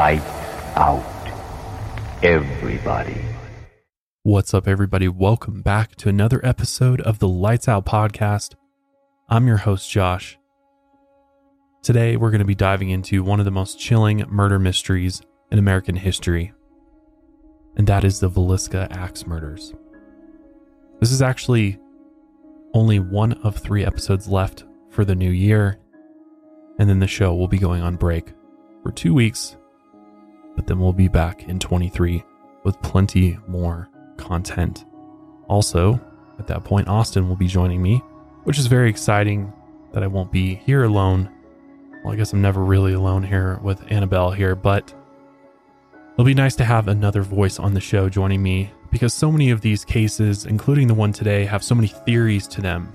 Light out. Everybody. What's up, everybody? Welcome back to another episode of the Lights Out Podcast. I'm your host, Josh. Today, we're going to be diving into one of the most chilling murder mysteries in American history, and that is the Villisca Axe murders. This is actually only one of three episodes left for the new year, and then the show will be going on break for two weeks, but then we'll be back in 23 with plenty more content. Also, at that point, Austin will be joining me, which is very exciting that I won't be here alone. Well, I guess I'm never really alone here with Annabelle here, but it'll be nice to have another voice on the show joining me because so many of these cases, including the one today, have so many theories to them.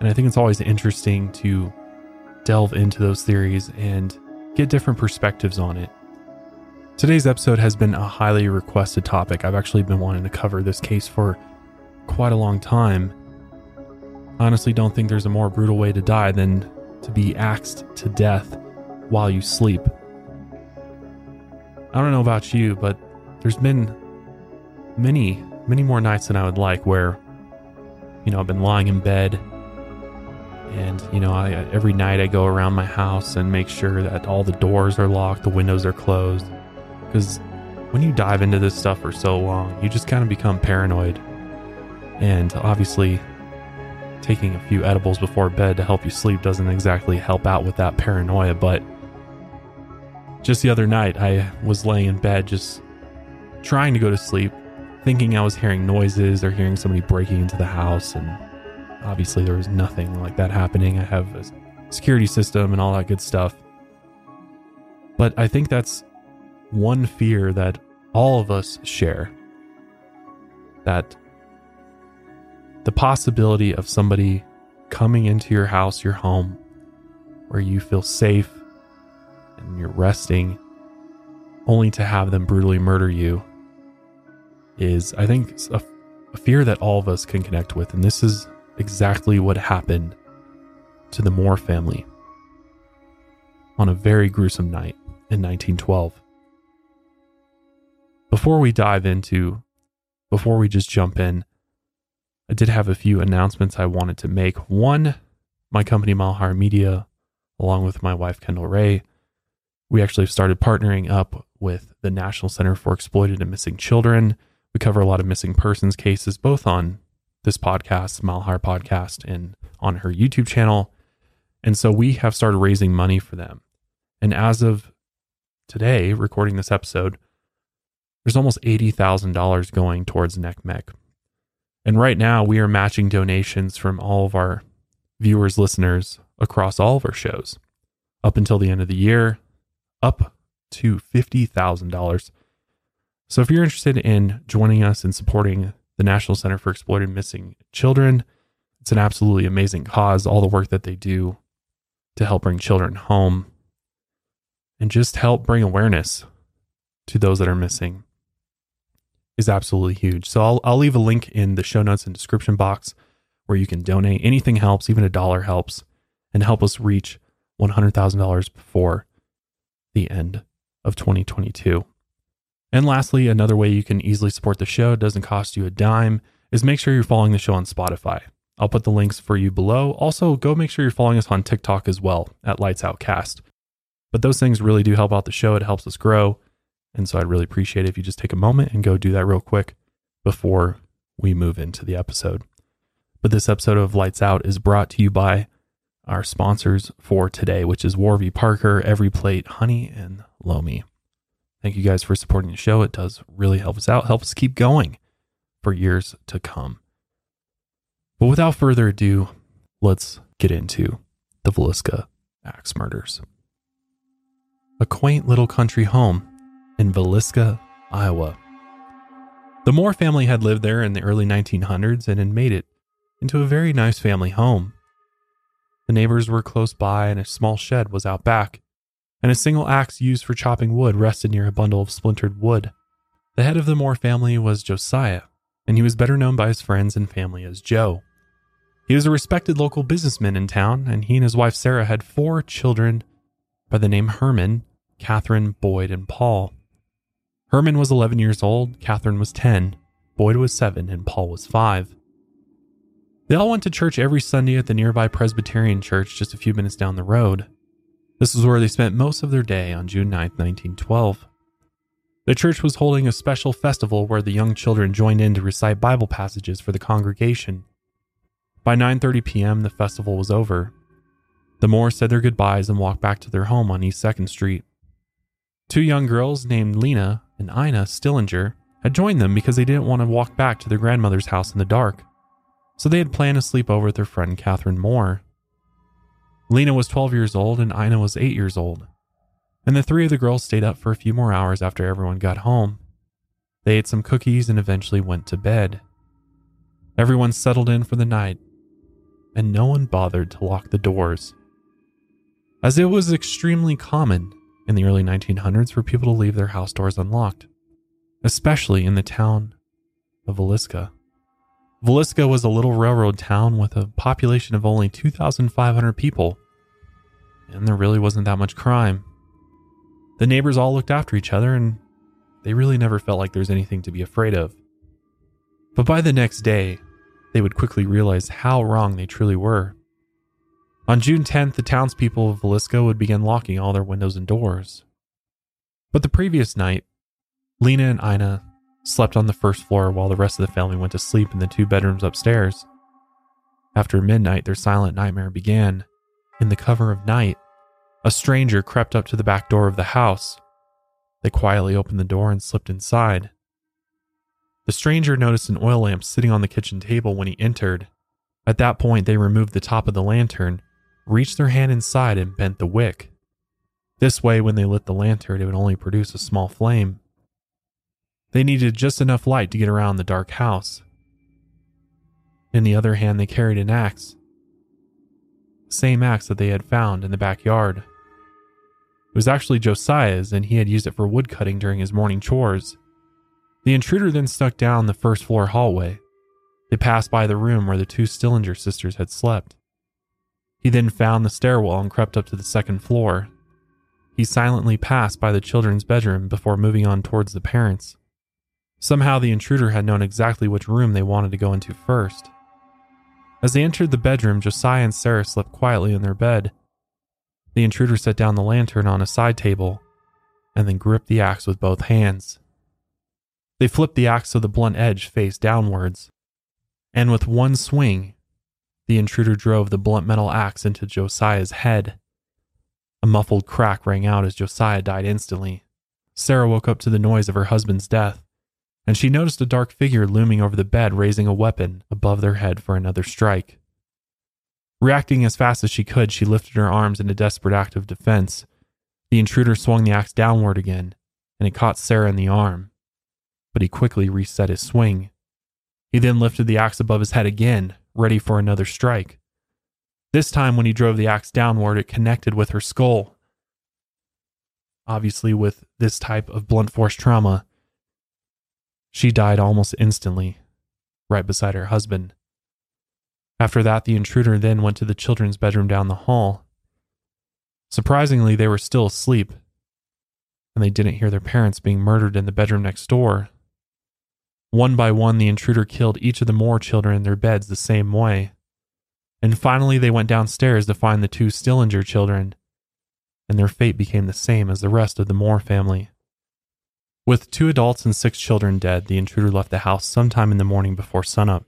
And I think it's always interesting to delve into those theories and get different perspectives on it. Today's episode has been a highly requested topic. I've actually been wanting to cover this case for quite a long time. I honestly don't think there's a more brutal way to die than to be axed to death while you sleep. I don't know about you, but there's been many, many more nights than I would like where, you know, I've been lying in bed and, you know, I, every night I go around my house and make sure that all the doors are locked, the windows are closed. Because when you dive into this stuff for so long, you just kind of become paranoid. And obviously, taking a few edibles before bed to help you sleep doesn't exactly help out with that paranoia. But just the other night, I was laying in bed just trying to go to sleep, thinking I was hearing noises or hearing somebody breaking into the house. And obviously, there was nothing like that happening. I have a security system and all that good stuff. But I think that's one fear that all of us share that the possibility of somebody coming into your house, your home, where you feel safe and you're resting, only to have them brutally murder you is, I think, a, a fear that all of us can connect with. And this is exactly what happened to the Moore family on a very gruesome night in 1912. Before we dive into, before we just jump in, I did have a few announcements I wanted to make. One, my company, Malhar Media, along with my wife, Kendall Rae, we actually started partnering up with the National Center for Exploited and Missing Children. We cover a lot of missing persons cases, both on this podcast, Malhar podcast, and on her YouTube channel. And so we have started raising money for them. And as of today, recording this episode, there's almost $80,000 going towards NCMEC. And right now, we are matching donations from all of our viewers, listeners across all of our shows up until the end of the year, up to $50,000. So if you're interested in joining us and supporting the National Center for Exploited Missing Children, it's an absolutely amazing cause. All the work that they do to help bring children home and just help bring awareness to those that are missing is absolutely huge. So I'll, I'll leave a link in the show notes and description box where you can donate. Anything helps, even a dollar helps, and help us reach $100,000 before the end of 2022. And lastly, another way you can easily support the show, doesn't cost you a dime, is make sure you're following the show on Spotify. I'll put the links for you below. Also, go make sure you're following us on TikTok as well at Lights Out Cast. But those things really do help out the show. It helps us grow. And so I'd really appreciate it if you just take a moment and go do that real quick before we move into the episode. But this episode of Lights Out is brought to you by our sponsors for today, which is Warby Parker, Every Plate, Honey, and Lomi. Thank you guys for supporting the show. It does really help us out, helps keep going for years to come. But without further ado, let's get into the Villisca axe murders. A quaint little country home in Villisca, Iowa. The Moore family had lived there in the early 1900s and had made it into a very nice family home. The neighbors were close by, and a small shed was out back, and a single axe used for chopping wood rested near a bundle of splintered wood. The head of the Moore family was Josiah, and he was better known by his friends and family as Joe. He was a respected local businessman in town, and he and his wife Sarah had four children by the name Herman, Catherine, Boyd, and Paul. Herman was 11 years old, Catherine was 10, Boyd was 7, and Paul was 5. They all went to church every Sunday at the nearby Presbyterian church just a few minutes down the road. This was where they spent most of their day on June 9, 1912. The church was holding a special festival where the young children joined in to recite Bible passages for the congregation. By 9:30 p.m., the festival was over. The Moores said their goodbyes and walked back to their home on East 2nd Street. Two young girls named Lena and Ina Stillinger had joined them because they didn't want to walk back to their grandmother's house in the dark so they had planned to sleep over with their friend Catherine Moore. Lena was 12 years old and Ina was 8 years old, and the three of the girls stayed up for a few more hours after everyone got home. They ate some cookies and eventually went to bed. Everyone settled in for the night, and no one bothered to lock the doors. As it was extremely common in the early 1900s for people to leave their house doors unlocked, especially in the town of Villisca. Villisca was a little railroad town with a population of only 2,500 people, and there really wasn't that much crime. The neighbors all looked after each other, and they really never felt like there's anything to be afraid of. But by the next day, they would quickly realize how wrong they truly were. On June 10th, the townspeople of Villisca would begin locking all their windows and doors. But the previous night, Lena and Ina slept on the first floor while the rest of the family went to sleep in the two bedrooms upstairs. After midnight, their silent nightmare began. In the cover of night, a stranger crept up to the back door of the house. They quietly opened the door and slipped inside. The stranger noticed an oil lamp sitting on the kitchen table when he entered. At that point, they removed the top of the lantern, reached their hand inside, and bent the wick. This way, when they lit the lantern, it would only produce a small flame. They needed just enough light to get around the dark house. In the other hand, they carried an axe. The same axe that they had found in the backyard. It was actually Josiah's, and he had used it for wood cutting during his morning chores. The intruder then snuck down the first floor hallway. They passed by the room where the two Stillinger sisters had slept. He then found the stairwell and crept up to the second floor. He silently passed by the children's bedroom before moving on towards the parents'. Somehow the intruder had known exactly which room they wanted to go into first. As they entered the bedroom, Josiah and Sarah slept quietly in their bed. The intruder set down the lantern on a side table and then gripped the axe with both hands. They flipped the axe so the blunt edge faced downwards, and with one swing, the intruder drove the blunt metal axe into Josiah's head. A muffled crack rang out as Josiah died instantly. Sarah woke up to the noise of her husband's death and she noticed a dark figure looming over the bed, raising a weapon above their head for another strike. Reacting as fast as she could, she lifted her arms in a desperate act of defense. The intruder swung the axe downward again, and it caught Sarah in the arm. But he quickly reset his swing. He then lifted the axe above his head again, ready for another strike. This time, when he drove the axe downward, it connected with her skull. Obviously, with this type of blunt force trauma, she died almost instantly, right beside her husband. After that, the intruder then went to the children's bedroom down the hall. Surprisingly, they were still asleep, and they didn't hear their parents being murdered in the bedroom next door. One by one, the intruder killed each of the Moore children in their beds the same way. And finally, they went downstairs to find the two Stillinger children, and their fate became the same as the rest of the Moore family. With two adults and six children dead, the intruder left the house sometime in the morning before sunup.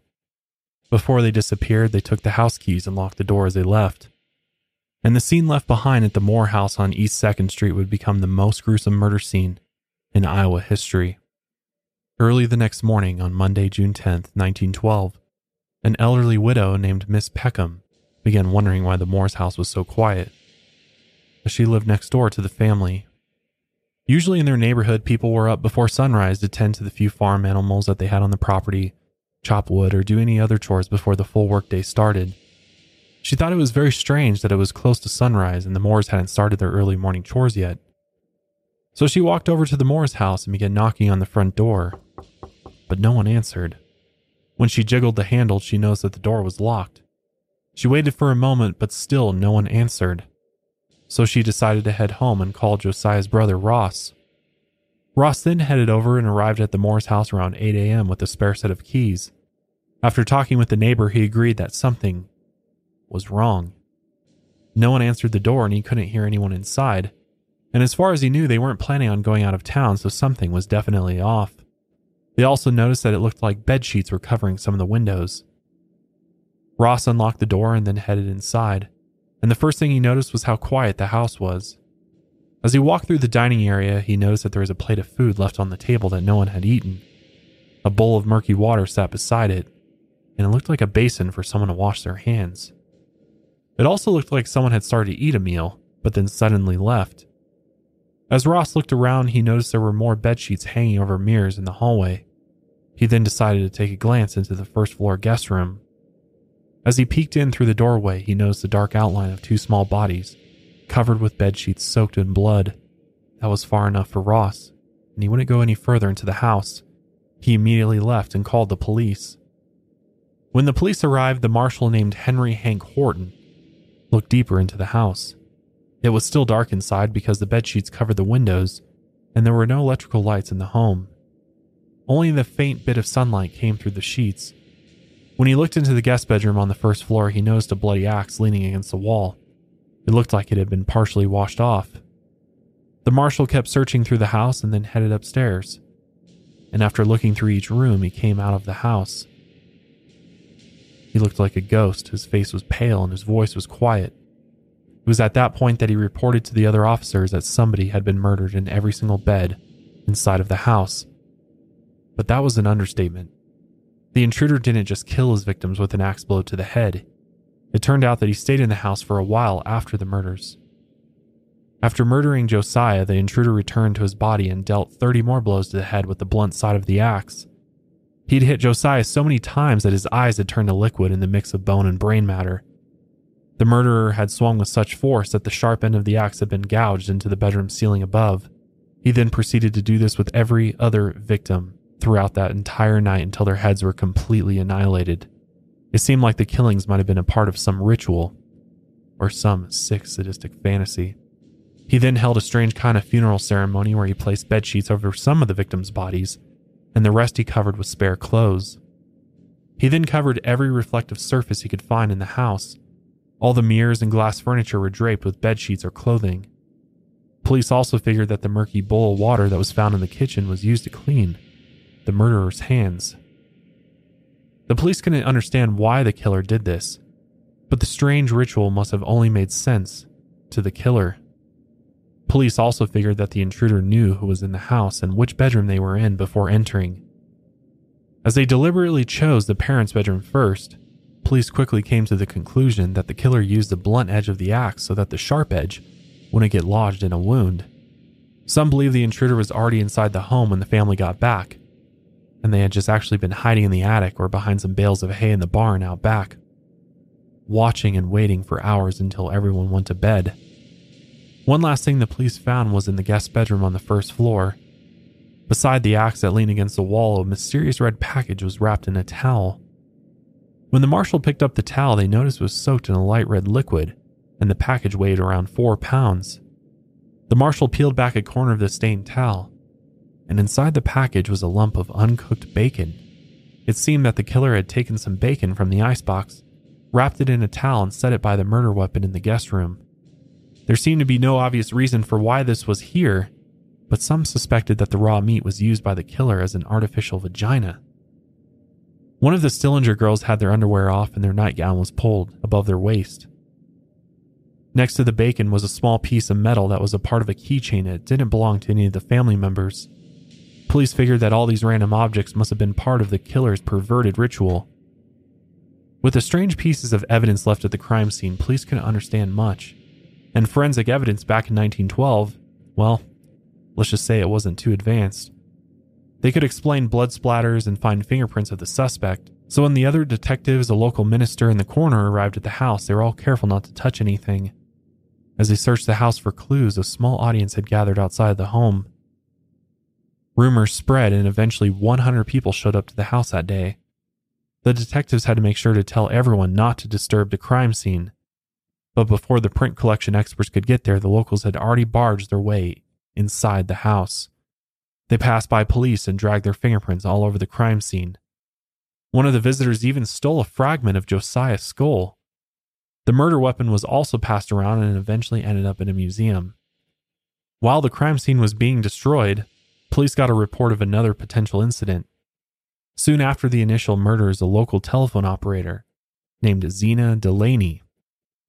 Before they disappeared, they took the house keys and locked the door as they left. And the scene left behind at the Moore house on East 2nd Street would become the most gruesome murder scene in Iowa history. Early the next morning, on Monday, June 10th, 1912, an elderly widow named Miss Peckham began wondering why the Moore's house was so quiet. As she lived next door to the family, Usually in their neighborhood, people were up before sunrise to tend to the few farm animals that they had on the property, chop wood, or do any other chores before the full workday started. She thought it was very strange that it was close to sunrise and the Moores hadn't started their early morning chores yet. So she walked over to the Moores house and began knocking on the front door, but no one answered. When she jiggled the handle, she noticed that the door was locked. She waited for a moment, but still no one answered. so she decided to head home and call Josiah's brother Ross. Ross then headed over and arrived at the Moores house around 8 a.m. with a spare set of keys. After talking with the neighbor, he agreed that something was wrong. No one answered the door and he couldn't hear anyone inside. And as far as he knew, they weren't planning on going out of town, so something was definitely off. They also noticed that it looked like bed sheets were covering some of the windows. Ross unlocked the door and then headed inside, and the first thing he noticed was how quiet the house was. As he walked through the dining area, he noticed that there was a plate of food left on the table that no one had eaten. A bowl of murky water sat beside it, and it looked like a basin for someone to wash their hands. It also looked like someone had started to eat a meal, but then suddenly left. As Ross looked around, he noticed there were more bed sheets hanging over mirrors in the hallway. He then decided to take a glance into the first floor guest room. As he peeked in through the doorway, he noticed the dark outline of two small bodies, covered with bed sheets soaked in blood. That was far enough for Ross, and he wouldn't go any further into the house. He immediately left and called the police. When the police arrived, the marshal named Henry Hank Horton looked deeper into the house. It was still dark inside because the bed sheets covered the windows, and there were no electrical lights in the home. Only the faint bit of sunlight came through the sheets. When he looked into the guest bedroom on the first floor, he noticed a bloody axe leaning against the wall. It looked like it had been partially washed off. The marshal kept searching through the house and then headed upstairs. And after looking through each room, he came out of the house. He looked like a ghost. His face was pale and his voice was quiet. It was at that point that he reported to the other officers that somebody had been murdered in every single bed inside of the house. But that was an understatement. The intruder didn't just kill his victims with an axe blow to the head. It turned out that he stayed in the house for a while after the murders. After murdering Josiah, the intruder returned to his body and dealt 30 more blows to the head with the blunt side of the axe. He'd hit Josiah so many times that his eyes had turned to liquid in the mix of bone and brain matter. The murderer had swung with such force that the sharp end of the axe had been gouged into the bedroom ceiling above. He then proceeded to do this with every other victim throughout that entire night until their heads were completely annihilated. It seemed like the killings might have been a part of some ritual or some sick sadistic fantasy. He then held a strange kind of funeral ceremony where he placed bed sheets over some of the victims' bodies and the rest he covered with spare clothes. He then covered every reflective surface he could find in the house. All the mirrors and glass furniture were draped with bed sheets or clothing. Police also figured that the murky bowl of water that was found in the kitchen was used to clean the murderer's hands. The police couldn't understand why the killer did this, but the strange ritual must have only made sense to the killer. Police also figured that the intruder knew who was in the house and which bedroom they were in before entering. As they deliberately chose the parents' bedroom first, police quickly came to the conclusion that the killer used the blunt edge of the axe so that the sharp edge wouldn't get lodged in a wound. Some believe the intruder was already inside the home when the family got back, and they had just actually been hiding in the attic or behind some bales of hay in the barn out back, watching and waiting for hours until everyone went to bed. One last thing the police found was in the guest bedroom on the first floor. Beside the axe that leaned against the wall, a mysterious red package was wrapped in a towel. When the marshal picked up the towel, they noticed it was soaked in a light red liquid, and the package weighed around four pounds. The marshal peeled back a corner of the stained towel, and inside the package was a lump of uncooked bacon. It seemed that the killer had taken some bacon from the icebox, wrapped it in a towel, and set it by the murder weapon in the guest room. There seemed to be no obvious reason for why this was here, but some suspected that the raw meat was used by the killer as an artificial vagina. One of the Stillinger girls had their underwear off and their nightgown was pulled above their waist. Next to the bacon was a small piece of metal that was a part of a keychain that didn't belong to any of the family members. Police figured that all these random objects must have been part of the killer's perverted ritual. With the strange pieces of evidence left at the crime scene, police couldn't understand much and forensic evidence back in 1912, well, let's just say it wasn't too advanced. They could explain blood splatters and find fingerprints of the suspect, so when the other detectives, a local minister, and the coroner arrived at the house, they were all careful not to touch anything. As they searched the house for clues, a small audience had gathered outside the home. Rumors spread, and eventually 100 people showed up to the house that day. The detectives had to make sure to tell everyone not to disturb the crime scene But before the print collection experts could get there, the locals had already barged their way inside the house. They passed by police and dragged their fingerprints all over the crime scene. One of the visitors even stole a fragment of Josiah's skull. The murder weapon was also passed around and eventually ended up in a museum. While the crime scene was being destroyed, police got a report of another potential incident. Soon after the initial murders, a local telephone operator named Zena Delaney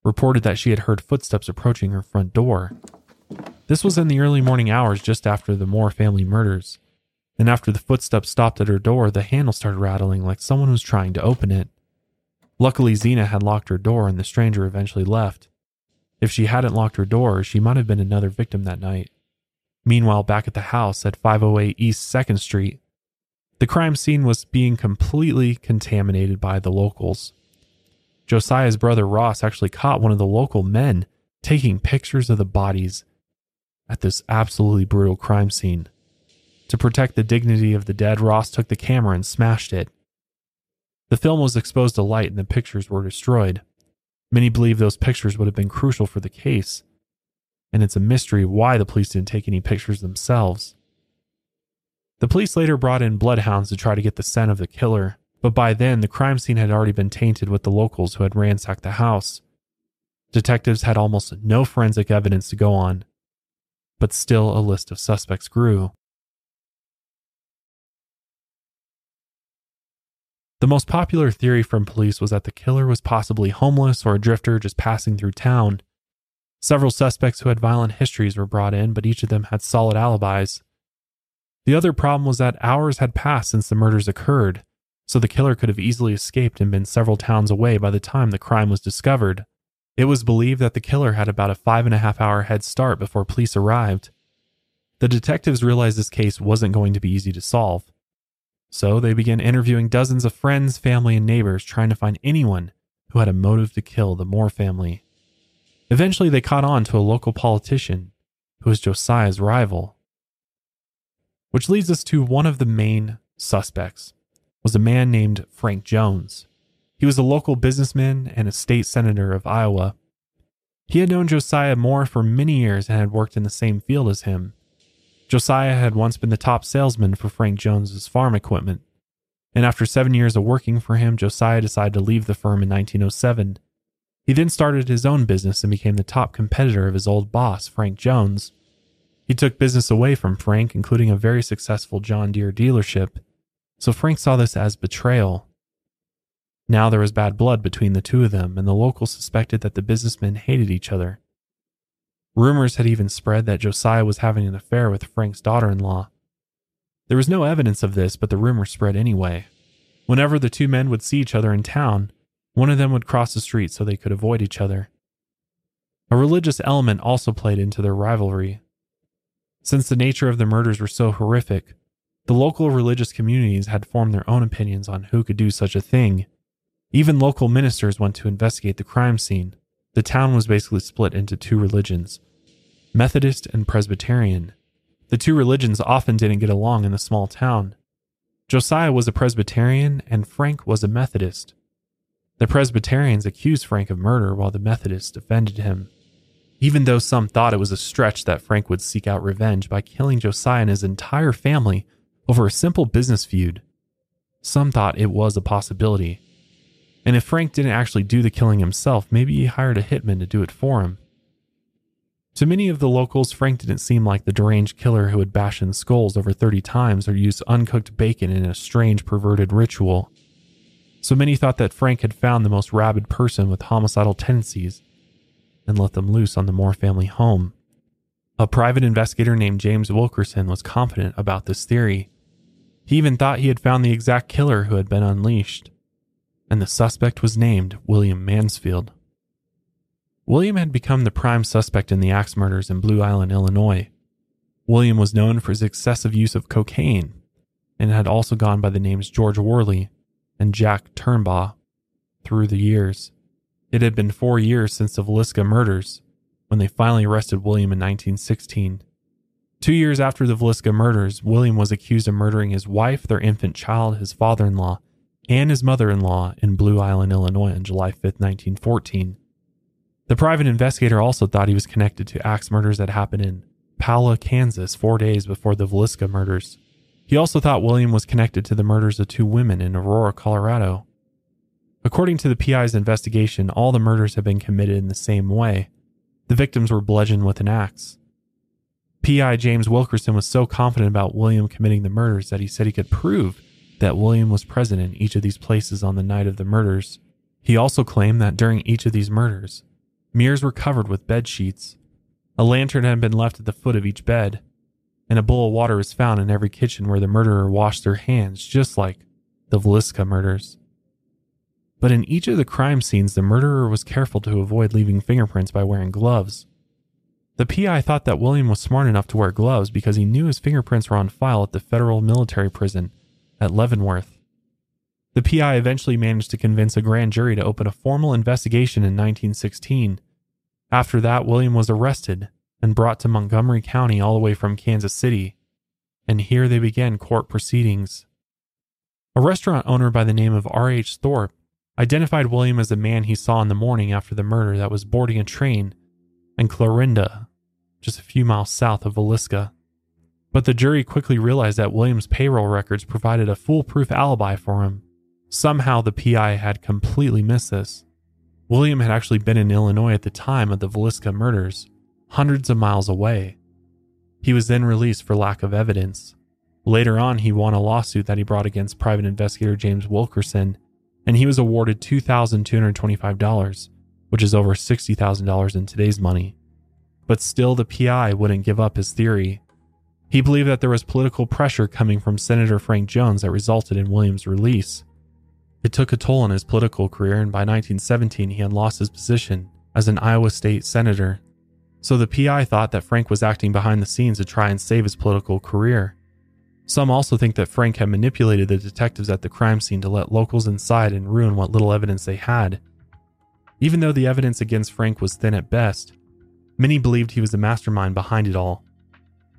reported that she had heard footsteps approaching her front door. This was in the early morning hours just after the Moore family murders. And after the footsteps stopped at her door, the handle started rattling like someone was trying to open it. Luckily, Zena had locked her door and the stranger eventually left. If she hadn't locked her door, she might have been another victim that night. Meanwhile, back at the house at 508 East 2nd Street, the crime scene was being completely contaminated by the locals. Josiah's brother Ross actually caught one of the local men taking pictures of the bodies at this absolutely brutal crime scene. To protect the dignity of the dead, Ross took the camera and smashed it. The film was exposed to light and the pictures were destroyed. Many believe those pictures would have been crucial for the case, and it's a mystery why the police didn't take any pictures themselves. The police later brought in bloodhounds to try to get the scent of the killer, but by then the crime scene had already been tainted with the locals who had ransacked the house. Detectives had almost no forensic evidence to go on, but still a list of suspects grew. The most popular theory from police was that the killer was possibly homeless or a drifter just passing through town. Several suspects who had violent histories were brought in, but each of them had solid alibis. The other problem was that hours had passed since the murders occurred, so the killer could have easily escaped and been several towns away by the time the crime was discovered. It was believed that the killer had about a five and a half hour head start before police arrived. The detectives realized this case wasn't going to be easy to solve. So they began interviewing dozens of friends, family, and neighbors, trying to find anyone who had a motive to kill the Moore family. Eventually, they caught on to a local politician who was Josiah's rival. Which leads us to one of the main suspects was a man named Frank Jones. He was a local businessman and a state senator of Iowa. He had known Josiah Moore for many years and had worked in the same field as him. Josiah had once been the top salesman for Frank Jones's farm equipment. And after seven years of working for him, Josiah decided to leave the firm in 1907. He then started his own business and became the top competitor of his old boss, Frank Jones. He took business away from Frank, including a very successful John Deere dealership. So Frank saw this as betrayal. Now there was bad blood between the two of them, and the locals suspected that the businessmen hated each other. Rumors had even spread that Josiah was having an affair with Frank's daughter in law. There was no evidence of this, but the rumor spread anyway. Whenever the two men would see each other in town, one of them would cross the street so they could avoid each other. A religious element also played into their rivalry. Since the nature of the murders were so horrific, the local religious communities had formed their own opinions on who could do such a thing. Even local ministers went to investigate the crime scene. The town was basically split into two religions Methodist and Presbyterian. The two religions often didn't get along in the small town. Josiah was a Presbyterian and Frank was a Methodist. The Presbyterians accused Frank of murder while the Methodists defended him. Even though some thought it was a stretch that Frank would seek out revenge by killing Josiah and his entire family over a simple business feud, some thought it was a possibility. And if Frank didn't actually do the killing himself, maybe he hired a hitman to do it for him. To many of the locals, Frank didn't seem like the deranged killer who had bashed in skulls over 30 times or used uncooked bacon in a strange, perverted ritual. So many thought that Frank had found the most rabid person with homicidal tendencies and let them loose on the Moore family home. A private investigator named James Wilkerson was confident about this theory. He even thought he had found the exact killer who had been unleashed, and the suspect was named William Mansfield. William had become the prime suspect in the axe murders in Blue Island, Illinois. William was known for his excessive use of cocaine and had also gone by the names George Worley and Jack Turnbaugh through the years. It had been four years since the Villisca murders when they finally arrested William in 1916. Two years after the Villisca murders, William was accused of murdering his wife, their infant child, his father in law, and his mother in law in Blue Island, Illinois on July 5, 1914. The private investigator also thought he was connected to axe murders that happened in Paola, Kansas, four days before the Villisca murders. He also thought William was connected to the murders of two women in Aurora, Colorado. According to the PI's investigation, all the murders had been committed in the same way. The victims were bludgeoned with an axe. PI James Wilkerson was so confident about William committing the murders that he said he could prove that William was present in each of these places on the night of the murders. He also claimed that during each of these murders, mirrors were covered with bed sheets. A lantern had been left at the foot of each bed, and a bowl of water was found in every kitchen where the murderer washed their hands, just like the Villisca murders. But in each of the crime scenes, the murderer was careful to avoid leaving fingerprints by wearing gloves. The PI thought that William was smart enough to wear gloves because he knew his fingerprints were on file at the federal military prison at Leavenworth. The PI eventually managed to convince a grand jury to open a formal investigation in 1916. After that, William was arrested and brought to Montgomery County all the way from Kansas City, and here they began court proceedings. A restaurant owner by the name of R.H. Thorpe identified William as the man he saw in the morning after the murder that was boarding a train in Clarinda, just a few miles south of Villisca. But the jury quickly realized that William's payroll records provided a foolproof alibi for him. Somehow the PI had completely missed this. William had actually been in Illinois at the time of the Villisca murders, hundreds of miles away. He was then released for lack of evidence. Later on, he won a lawsuit that he brought against private investigator James Wilkerson, and he was awarded $2,225, which is over $60,000 in today's money. But still, the PI wouldn't give up his theory. He believed that there was political pressure coming from Senator Frank Jones that resulted in Williams' release. It took a toll on his political career, and by 1917, he had lost his position as an Iowa state senator so the PI thought that Frank was acting behind the scenes to try and save his political career. Some also think that Frank had manipulated the detectives at the crime scene to let locals inside and ruin what little evidence they had. Even though the evidence against Frank was thin at best, many believed he was the mastermind behind it all.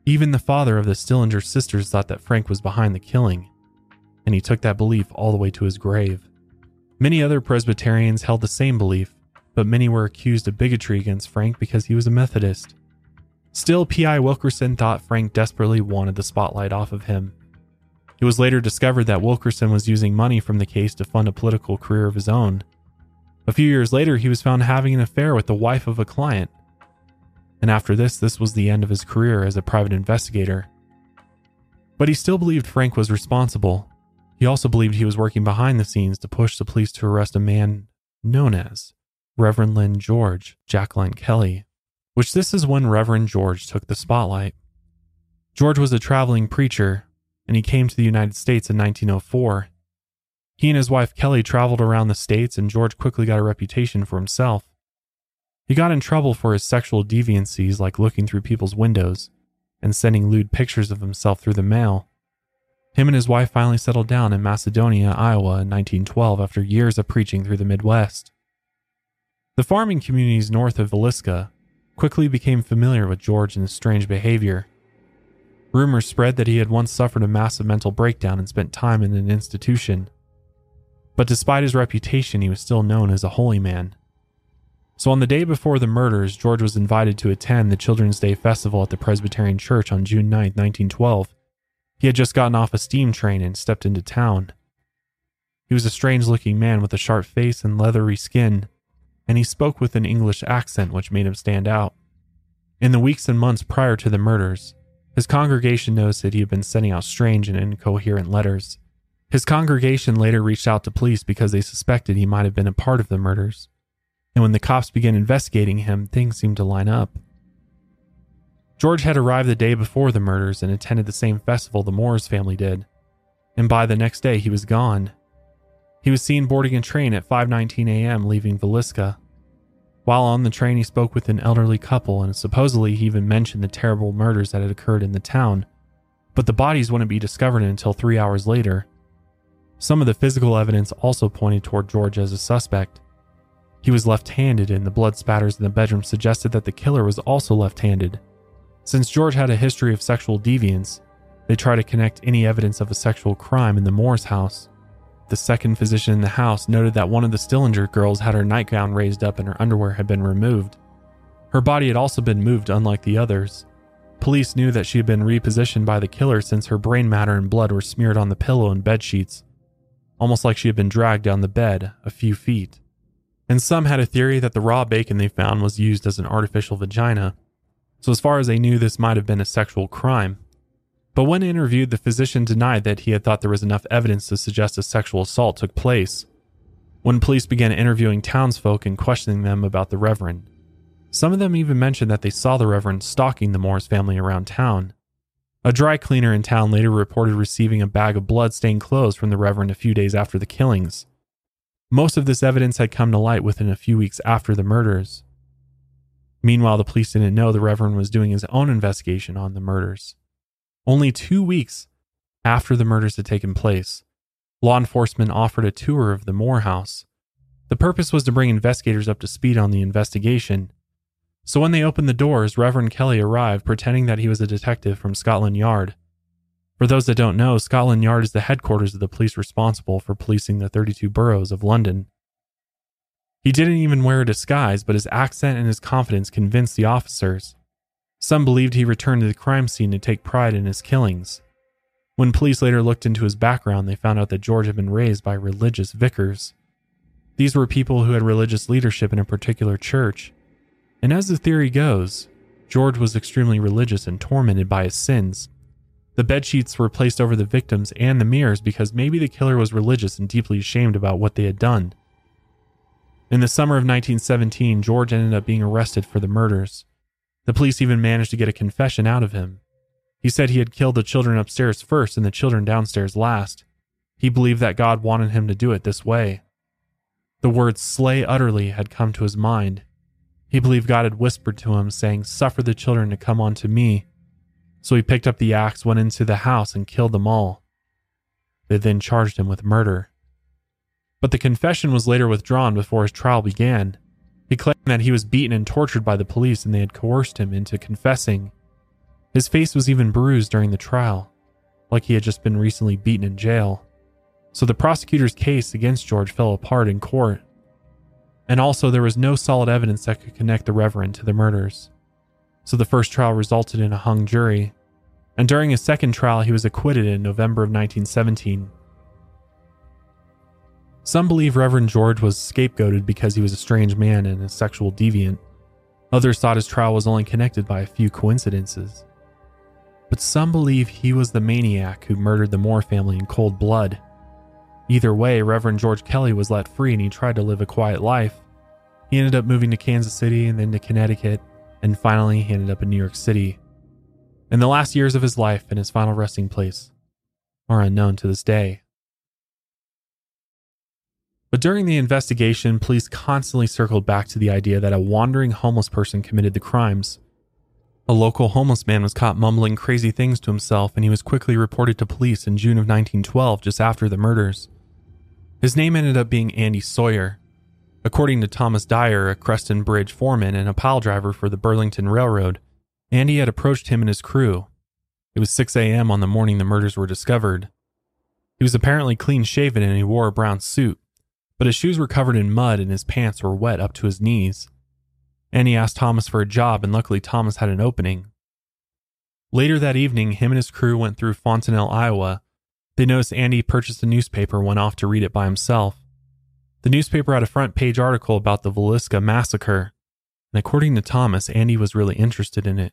Even the father of the Stillinger sisters thought that Frank was behind the killing, and he took that belief all the way to his grave. Many other Presbyterians held the same belief, but many were accused of bigotry against Frank because he was a Methodist. Still, P.I. Wilkerson thought Frank desperately wanted the spotlight off of him. It was later discovered that Wilkerson was using money from the case to fund a political career of his own. A few years later, he was found having an affair with the wife of a client. And after this, this was the end of his career as a private investigator. But he still believed Frank was responsible. He also believed he was working behind the scenes to push the police to arrest a man known as Reverend Lyn George, Jacklin Kelly, which this is when Reverend George took the spotlight. George was a traveling preacher, and he came to the United States in 1904. He and his wife Kelly traveled around the States, and George quickly got a reputation for himself. He got in trouble for his sexual deviancies, like looking through people's windows and sending lewd pictures of himself through the mail. Him and his wife finally settled down in Macedonia, Iowa in 1912 after years of preaching through the Midwest. The farming communities north of Villisca quickly became familiar with George and his strange behavior. Rumors spread that he had once suffered a massive mental breakdown and spent time in an institution. But despite his reputation, he was still known as a holy man. So on the day before the murders, George was invited to attend the Children's Day Festival at the Presbyterian Church on June 9, 1912. He had just gotten off a steam train and stepped into town. He was a strange looking man with a sharp face and leathery skin and he spoke with an English accent which made him stand out. In the weeks and months prior to the murders, his congregation noticed that he had been sending out strange and incoherent letters. His congregation later reached out to police because they suspected he might have been a part of the murders. And when the cops began investigating him, things seemed to line up. George had arrived the day before the murders and attended the same festival the Moores family did. And by the next day, he was gone, he was seen boarding a train at 5:19 a.m. leaving Villisca. While on the train, he spoke with an elderly couple and supposedly he even mentioned the terrible murders that had occurred in the town, but the bodies wouldn't be discovered until 3 hours later. Some of the physical evidence also pointed toward George as a suspect. He was left-handed and the blood spatters in the bedroom suggested that the killer was also left-handed. Since George had a history of sexual deviance, they tried to connect any evidence of a sexual crime in the Moores house the second physician in the house, noted that one of the Stillinger girls had her nightgown raised up and her underwear had been removed. Her body had also been moved, unlike the others. Police knew that she had been repositioned by the killer since her brain matter and blood were smeared on the pillow and bed sheets, almost like she had been dragged down the bed a few feet. And some had a theory that the raw bacon they found was used as an artificial vagina. So, as far as they knew, this might have been a sexual crime. But when interviewed, the physician denied that he had thought there was enough evidence to suggest a sexual assault took place. When police began interviewing townsfolk and questioning them about the Reverend, some of them even mentioned that they saw the Reverend stalking the Morris family around town. A dry cleaner in town later reported receiving a bag of blood-stained clothes from the Reverend a few days after the killings. Most of this evidence had come to light within a few weeks after the murders. Meanwhile, the police didn't know the Reverend was doing his own investigation on the murders. Only two weeks after the murders had taken place, law enforcement offered a tour of the Moore house. The purpose was to bring investigators up to speed on the investigation so when they opened the doors, Reverend Kelly arrived pretending that he was a detective from Scotland Yard. For those that don't know, Scotland Yard is the headquarters of the police responsible for policing the 32 boroughs of London. He didn't even wear a disguise, but his accent and his confidence convinced the officers. Some believed he returned to the crime scene to take pride in his killings. When police later looked into his background, they found out that George had been raised by religious vicars. These were people who had religious leadership in a particular church and as the theory goes, George was extremely religious and tormented by his sins. The bed sheets were placed over the victims and the mirrors because maybe the killer was religious and deeply ashamed about what they had done. In the summer of 1917, George ended up being arrested for the murders. The police even managed to get a confession out of him. He said he had killed the children upstairs first and the children downstairs last. He believed that God wanted him to do it this way. The word slay utterly had come to his mind, he believed God had whispered to him, saying, Suffer the children to come unto me. So he picked up the axe, went into the house, and killed them all. They then charged him with murder. But the confession was later withdrawn before his trial began. He claimed that he was beaten and tortured by the police and they had coerced him into confessing. His face was even bruised during the trial, like he had just been recently beaten in jail. So the prosecutor's case against George fell apart in court and also there was no solid evidence that could connect the Reverend to the murders. So the first trial resulted in a hung jury, and during his second trial, he was acquitted in November of 1917. Some believe Reverend George was scapegoated because he was a strange man and a sexual deviant. Others thought his trial was only connected by a few coincidences. But some believe he was the maniac who murdered the Moore family in cold blood Either way, Reverend George Kelly was let free and he tried to live a quiet life. He ended up moving to Kansas City and then to Connecticut, and finally he ended up in New York City. And the last years of his life and his final resting place are unknown to this day. But during the investigation, police constantly circled back to the idea that a wandering homeless person committed the crimes. A local homeless man was caught mumbling crazy things to himself, and he was quickly reported to police in June of 1912, just after the murders. His name ended up being Andy Sawyer. According to Thomas Dyer, a Creston Bridge foreman and a pile driver for the Burlington Railroad, Andy had approached him and his crew. It was 6 a.m. on the morning the murders were discovered. He was apparently clean shaven and he wore a brown suit, but his shoes were covered in mud and his pants were wet up to his knees. Andy asked Thomas for a job, and luckily Thomas had an opening. Later that evening, him and his crew went through Fontanelle, Iowa, they noticed Andy purchased a newspaper and went off to read it by himself. The newspaper had a front page article about the Villisca massacre, and according to Thomas, Andy was really interested in it.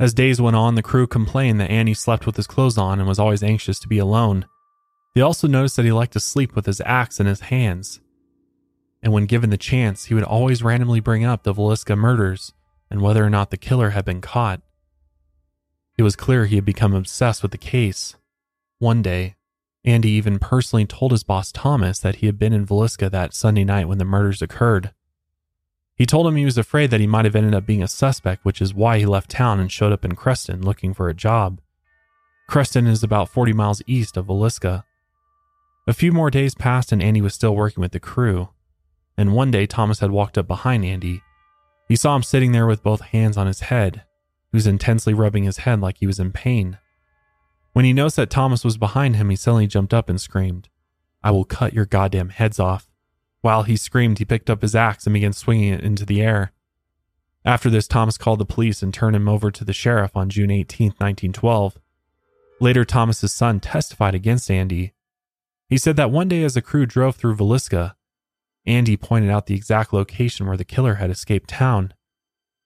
As days went on, the crew complained that Andy slept with his clothes on and was always anxious to be alone. They also noticed that he liked to sleep with his axe in his hands. And when given the chance, he would always randomly bring up the Villisca murders and whether or not the killer had been caught. It was clear he had become obsessed with the case. One day, Andy even personally told his boss Thomas that he had been in Villisca that Sunday night when the murders occurred. He told him he was afraid that he might have ended up being a suspect, which is why he left town and showed up in Creston looking for a job. Creston is about 40 miles east of Villisca. A few more days passed and Andy was still working with the crew. And one day, Thomas had walked up behind Andy. He saw him sitting there with both hands on his head. He was intensely rubbing his head like he was in pain. When he noticed that Thomas was behind him, he suddenly jumped up and screamed, I will cut your goddamn heads off. While he screamed, he picked up his axe and began swinging it into the air. After this, Thomas called the police and turned him over to the sheriff on June 18, 1912. Later, Thomas's son testified against Andy. He said that one day as the crew drove through Villisca, Andy pointed out the exact location where the killer had escaped town.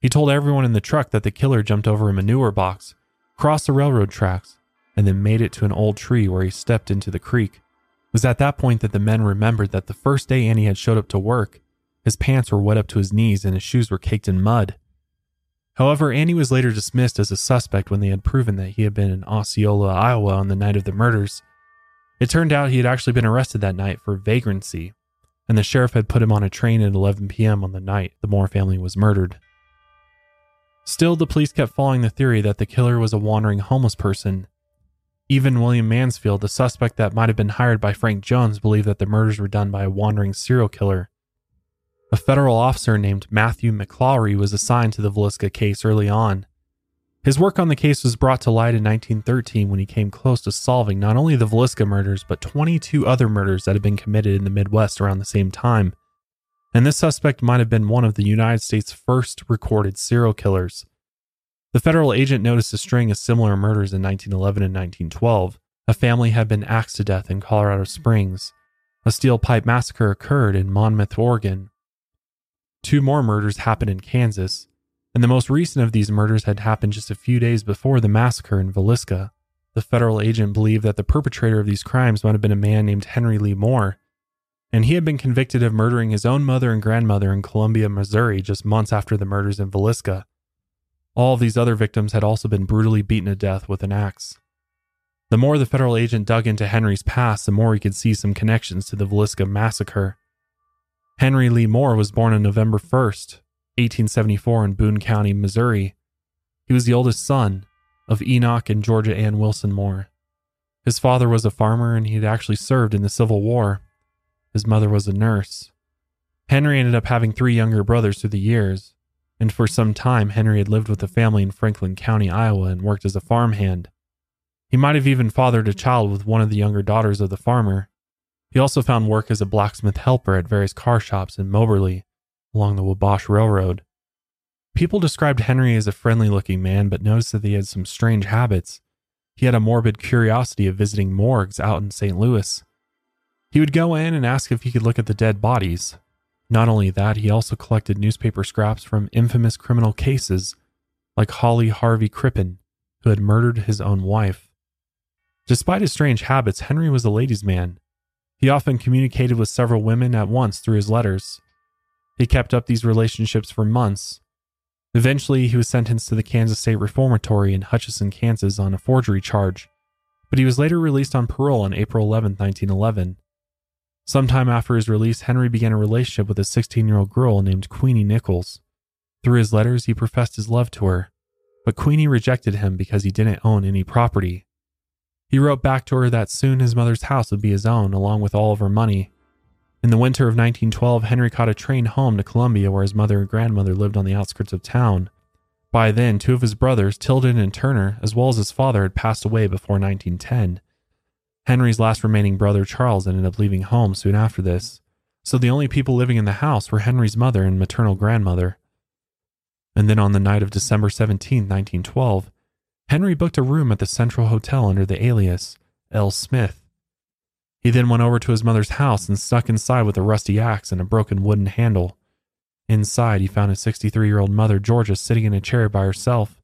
He told everyone in the truck that the killer jumped over a manure box, crossed the railroad tracks, and then made it to an old tree where he stepped into the creek. It was at that point that the men remembered that the first day Andy had showed up to work, his pants were wet up to his knees and his shoes were caked in mud. However, Andy was later dismissed as a suspect when they had proven that he had been in Osceola, Iowa on the night of the murders. It turned out he had actually been arrested that night for vagrancy, and the sheriff had put him on a train at 11 p.m. on the night the Moore family was murdered. Still, the police kept following the theory that the killer was a wandering homeless person. Even William Mansfield, the suspect that might have been hired by Frank Jones, believed that the murders were done by a wandering serial killer. A federal officer named Matthew McClaughry was assigned to the Villisca case early on. His work on the case was brought to light in 1913 when he came close to solving not only the Villisca murders, but 22 other murders that had been committed in the Midwest around the same time. And this suspect might have been one of the United States' first recorded serial killers. The federal agent noticed a string of similar murders in 1911 and 1912. A family had been axed to death in Colorado Springs. A steel pipe massacre occurred in Monmouth, Oregon. Two more murders happened in Kansas, and the most recent of these murders had happened just a few days before the massacre in Villisca. The federal agent believed that the perpetrator of these crimes might have been a man named Henry Lee Moore, and he had been convicted of murdering his own mother and grandmother in Columbia, Missouri, just months after the murders in Villisca. All of these other victims had also been brutally beaten to death with an axe. The more the federal agent dug into Henry's past, the more he could see some connections to the Villisca massacre. Henry Lee Moore was born on November 1st, 1874, in Boone County, Missouri. He was the oldest son of Enoch and Georgia Ann Wilson Moore. His father was a farmer and he had actually served in the Civil War. His mother was a nurse. Henry ended up having three younger brothers through the years, and for some time Henry had lived with a family in Franklin County, Iowa, and worked as a farmhand. He might have even fathered a child with one of the younger daughters of the farmer. He also found work as a blacksmith helper at various car shops in Moberly along the Wabash Railroad. People described Henry as a friendly looking man, but noticed that he had some strange habits. He had a morbid curiosity of visiting morgues out in St. Louis. He would go in and ask if he could look at the dead bodies. Not only that, he also collected newspaper scraps from infamous criminal cases like Hawley Harvey Crippen, who had murdered his own wife. Despite his strange habits, Henry was a ladies' man. He often communicated with several women at once through his letters. He kept up these relationships for months. Eventually, he was sentenced to the Kansas State Reformatory in Hutchinson, Kansas on a forgery charge, but he was later released on parole on April 11, 1911. Sometime after his release, Henry began a relationship with a 16 year old girl named Queenie Nichols. Through his letters, he professed his love to her, but Queenie rejected him because he didn't own any property. He wrote back to her that soon his mother's house would be his own, along with all of her money. In the winter of 1912, Henry caught a train home to Columbia, where his mother and grandmother lived on the outskirts of town. By then, two of his brothers, Tilden and Turner, as well as his father, had passed away before 1910. Henry's last remaining brother, Charles, ended up leaving home soon after this, so the only people living in the house were Henry's mother and maternal grandmother. And then on the night of December 17, 1912, Henry booked a room at the Central Hotel under the alias L. Smith. He then went over to his mother's house and snuck inside with a rusty axe and a broken wooden handle. Inside, he found his 63 year old mother, Georgia, sitting in a chair by herself.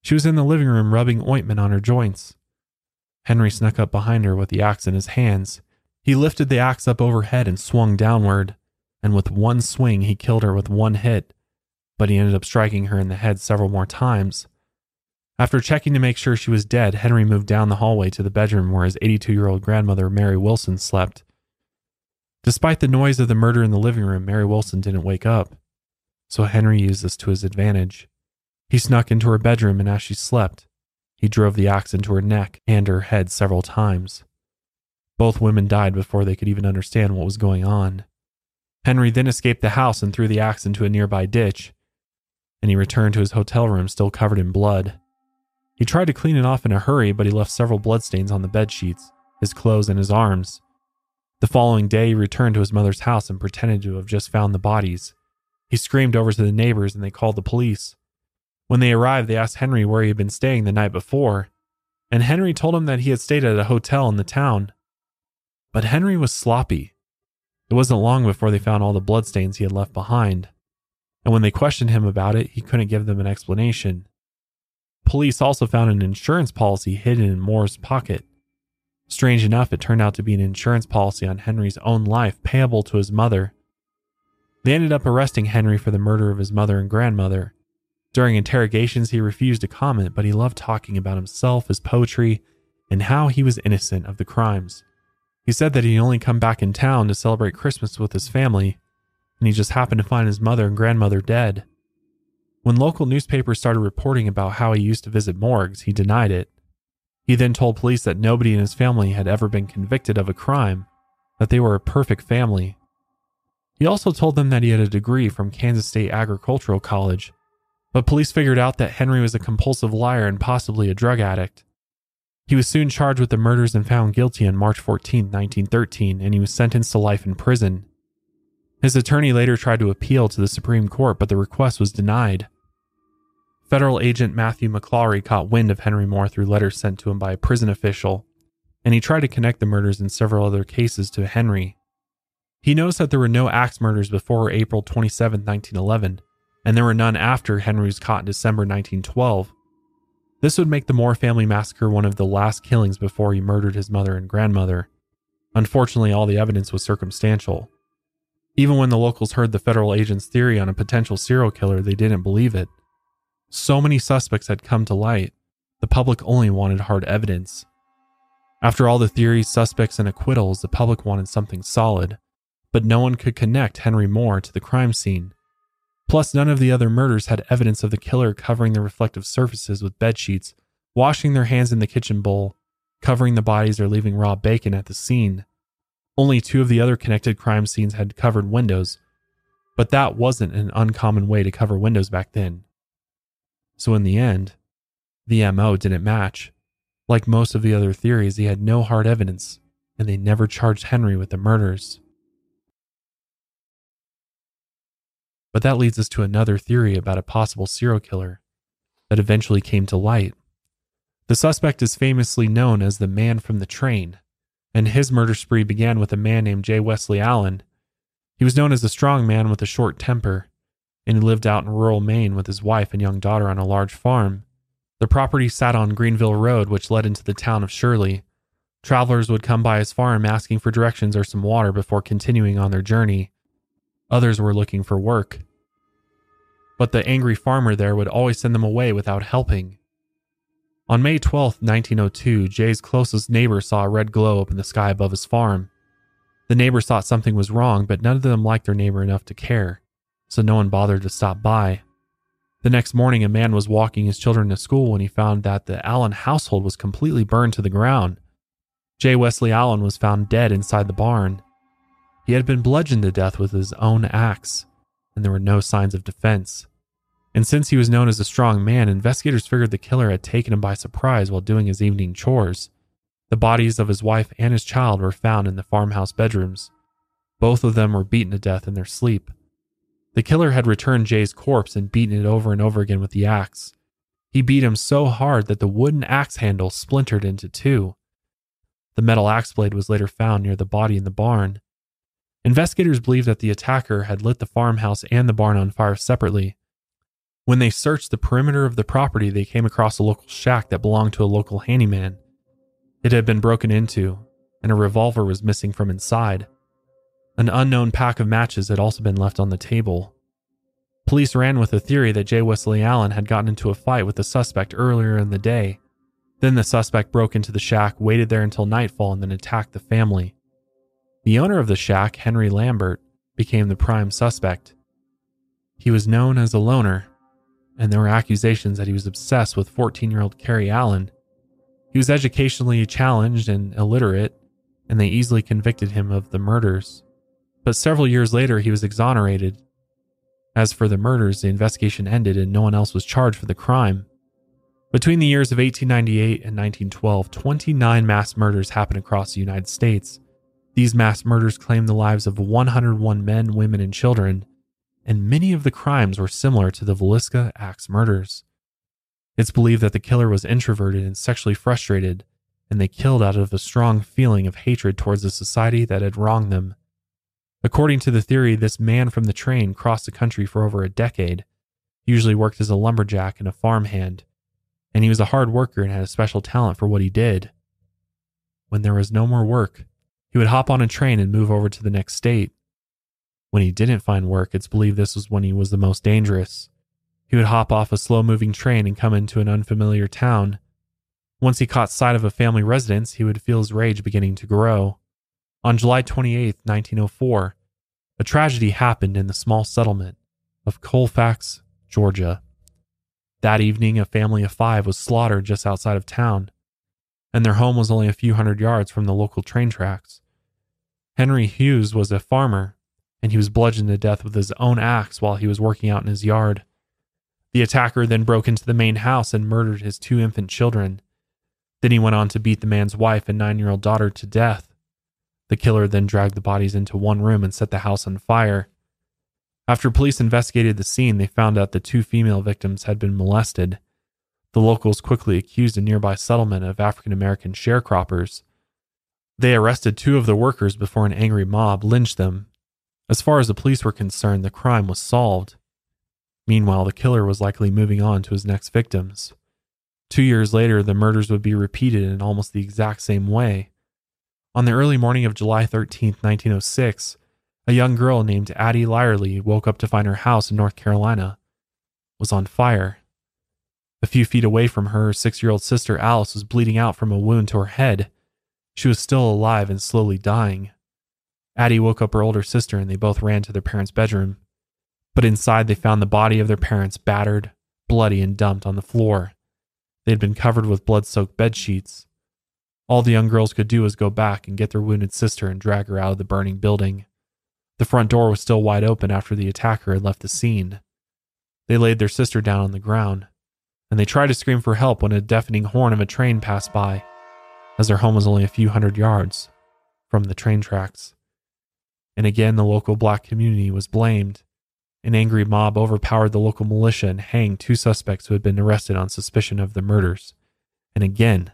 She was in the living room rubbing ointment on her joints. Henry snuck up behind her with the axe in his hands. He lifted the axe up overhead and swung downward, and with one swing, he killed her with one hit, but he ended up striking her in the head several more times. After checking to make sure she was dead, Henry moved down the hallway to the bedroom where his 82 year old grandmother, Mary Wilson, slept. Despite the noise of the murder in the living room, Mary Wilson didn't wake up. So Henry used this to his advantage. He snuck into her bedroom, and as she slept, he drove the axe into her neck and her head several times. Both women died before they could even understand what was going on. Henry then escaped the house and threw the axe into a nearby ditch, and he returned to his hotel room still covered in blood. He tried to clean it off in a hurry, but he left several bloodstains on the bed sheets, his clothes, and his arms. The following day, he returned to his mother's house and pretended to have just found the bodies. He screamed over to the neighbors and they called the police. When they arrived, they asked Henry where he had been staying the night before, and Henry told them that he had stayed at a hotel in the town. But Henry was sloppy. It wasn't long before they found all the bloodstains he had left behind, and when they questioned him about it, he couldn't give them an explanation. Police also found an insurance policy hidden in Moore's pocket. Strange enough, it turned out to be an insurance policy on Henry's own life payable to his mother. They ended up arresting Henry for the murder of his mother and grandmother. During interrogations, he refused to comment, but he loved talking about himself, his poetry, and how he was innocent of the crimes. He said that he'd only come back in town to celebrate Christmas with his family, and he just happened to find his mother and grandmother dead. When local newspapers started reporting about how he used to visit morgues, he denied it. He then told police that nobody in his family had ever been convicted of a crime, that they were a perfect family. He also told them that he had a degree from Kansas State Agricultural College, but police figured out that Henry was a compulsive liar and possibly a drug addict. He was soon charged with the murders and found guilty on March 14, 1913, and he was sentenced to life in prison. His attorney later tried to appeal to the Supreme Court, but the request was denied. Federal agent Matthew McClaughry caught wind of Henry Moore through letters sent to him by a prison official, and he tried to connect the murders in several other cases to Henry. He noticed that there were no axe murders before April 27, 1911, and there were none after Henry was caught in December 1912. This would make the Moore family massacre one of the last killings before he murdered his mother and grandmother. Unfortunately, all the evidence was circumstantial. Even when the locals heard the federal agent's theory on a potential serial killer, they didn't believe it. So many suspects had come to light, the public only wanted hard evidence. After all the theories, suspects, and acquittals, the public wanted something solid, but no one could connect Henry Moore to the crime scene. Plus, none of the other murders had evidence of the killer covering the reflective surfaces with bed sheets, washing their hands in the kitchen bowl, covering the bodies, or leaving raw bacon at the scene. Only two of the other connected crime scenes had covered windows, but that wasn't an uncommon way to cover windows back then. So, in the end, the MO didn't match. Like most of the other theories, he had no hard evidence, and they never charged Henry with the murders. But that leads us to another theory about a possible serial killer that eventually came to light. The suspect is famously known as the man from the train, and his murder spree began with a man named J. Wesley Allen. He was known as a strong man with a short temper and he lived out in rural Maine with his wife and young daughter on a large farm. The property sat on Greenville Road, which led into the town of Shirley. Travelers would come by his farm asking for directions or some water before continuing on their journey. Others were looking for work. But the angry farmer there would always send them away without helping. On May 12, 1902, Jay's closest neighbor saw a red glow up in the sky above his farm. The neighbors thought something was wrong, but none of them liked their neighbor enough to care so no one bothered to stop by. The next morning, a man was walking his children to school when he found that the Allen household was completely burned to the ground. J. Wesley Allen was found dead inside the barn. He had been bludgeoned to death with his own axe, and there were no signs of defense. And since he was known as a strong man, investigators figured the killer had taken him by surprise while doing his evening chores. The bodies of his wife and his child were found in the farmhouse bedrooms. Both of them were beaten to death in their sleep. The killer had returned Jay's corpse and beaten it over and over again with the axe. He beat him so hard that the wooden axe handle splintered into two. The metal axe blade was later found near the body in the barn. Investigators believe that the attacker had lit the farmhouse and the barn on fire separately. When they searched the perimeter of the property, they came across a local shack that belonged to a local handyman. It had been broken into, and a revolver was missing from inside. An unknown pack of matches had also been left on the table. Police ran with the theory that J. Wesley Allen had gotten into a fight with the suspect earlier in the day. Then the suspect broke into the shack, waited there until nightfall, and then attacked the family. The owner of the shack, Henry Lambert, became the prime suspect. He was known as a loner, and there were accusations that he was obsessed with 14 year old Carrie Allen. He was educationally challenged and illiterate, and they easily convicted him of the murders but several years later he was exonerated. As for the murders, the investigation ended and no one else was charged for the crime. Between the years of 1898 and 1912, 29 mass murders happened across the United States. These mass murders claimed the lives of 101 men, women, and children, and many of the crimes were similar to the Villisca Axe murders. It's believed that the killer was introverted and sexually frustrated, and they killed out of a strong feeling of hatred towards the society that had wronged them. According to the theory, this man from the train crossed the country for over a decade, he usually worked as a lumberjack and a farmhand, and he was a hard worker and had a special talent for what he did. When there was no more work, he would hop on a train and move over to the next state. When he didn't find work, it's believed this was when he was the most dangerous. He would hop off a slow moving train and come into an unfamiliar town. Once he caught sight of a family residence, he would feel his rage beginning to grow. On July 28, 1904, a tragedy happened in the small settlement of Colfax, Georgia. That evening, a family of five was slaughtered just outside of town, and their home was only a few hundred yards from the local train tracks. Henry Hughes was a farmer, and he was bludgeoned to death with his own axe while he was working out in his yard. The attacker then broke into the main house and murdered his two infant children. Then he went on to beat the man's wife and nine year old daughter to death. The killer then dragged the bodies into one room and set the house on fire. After police investigated the scene, they found out the two female victims had been molested. The locals quickly accused a nearby settlement of African American sharecroppers. They arrested two of the workers before an angry mob lynched them. As far as the police were concerned, the crime was solved. Meanwhile, the killer was likely moving on to his next victims. Two years later, the murders would be repeated in almost the exact same way. On the early morning of July 13, 1906, a young girl named Addie Lyerly woke up to find her house in North Carolina was on fire. A few feet away from her, six year old sister Alice was bleeding out from a wound to her head. She was still alive and slowly dying. Addie woke up her older sister and they both ran to their parents' bedroom but inside they found the body of their parents battered, bloody, and dumped on the floor. They had been covered with blood soaked bed sheets. All the young girls could do was go back and get their wounded sister and drag her out of the burning building. The front door was still wide open after the attacker had left the scene. They laid their sister down on the ground, and they tried to scream for help when a deafening horn of a train passed by, as their home was only a few hundred yards from the train tracks. And again, the local black community was blamed an angry mob overpowered the local militia and hanged two suspects who had been arrested on suspicion of the murders. And again,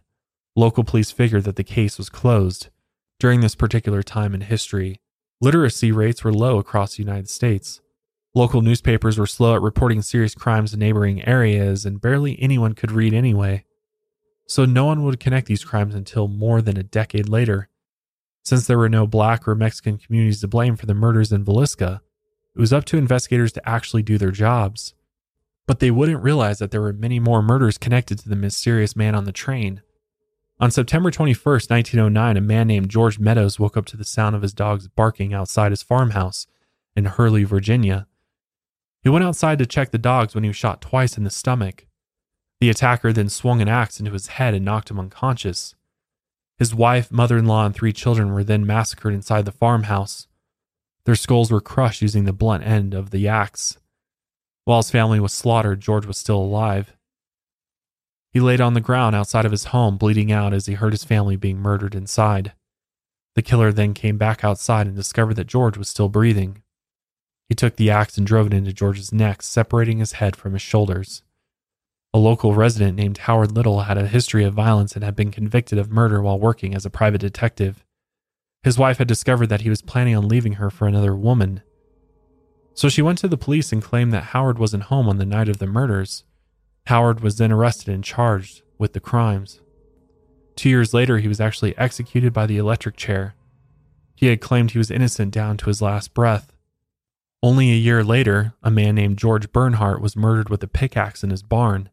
local police figured that the case was closed. During this particular time in history, literacy rates were low across the United States. Local newspapers were slow at reporting serious crimes in neighboring areas, and barely anyone could read anyway. So no one would connect these crimes until more than a decade later. Since there were no black or Mexican communities to blame for the murders in Villisca, it was up to investigators to actually do their jobs. But they wouldn't realize that there were many more murders connected to the mysterious man on the train. On September 21, 1909, a man named George Meadows woke up to the sound of his dogs barking outside his farmhouse in Hurley, Virginia. He went outside to check the dogs when he was shot twice in the stomach. The attacker then swung an axe into his head and knocked him unconscious. His wife, mother in law, and three children were then massacred inside the farmhouse. Their skulls were crushed using the blunt end of the axe. While his family was slaughtered, George was still alive. He laid on the ground outside of his home, bleeding out as he heard his family being murdered inside. The killer then came back outside and discovered that George was still breathing. He took the axe and drove it into George's neck, separating his head from his shoulders. A local resident named Howard Little had a history of violence and had been convicted of murder while working as a private detective. His wife had discovered that he was planning on leaving her for another woman. So she went to the police and claimed that Howard wasn't home on the night of the murders. Howard was then arrested and charged with the crimes. Two years later, he was actually executed by the electric chair. He had claimed he was innocent down to his last breath. Only a year later, a man named George Bernhardt was murdered with a pickaxe in his barn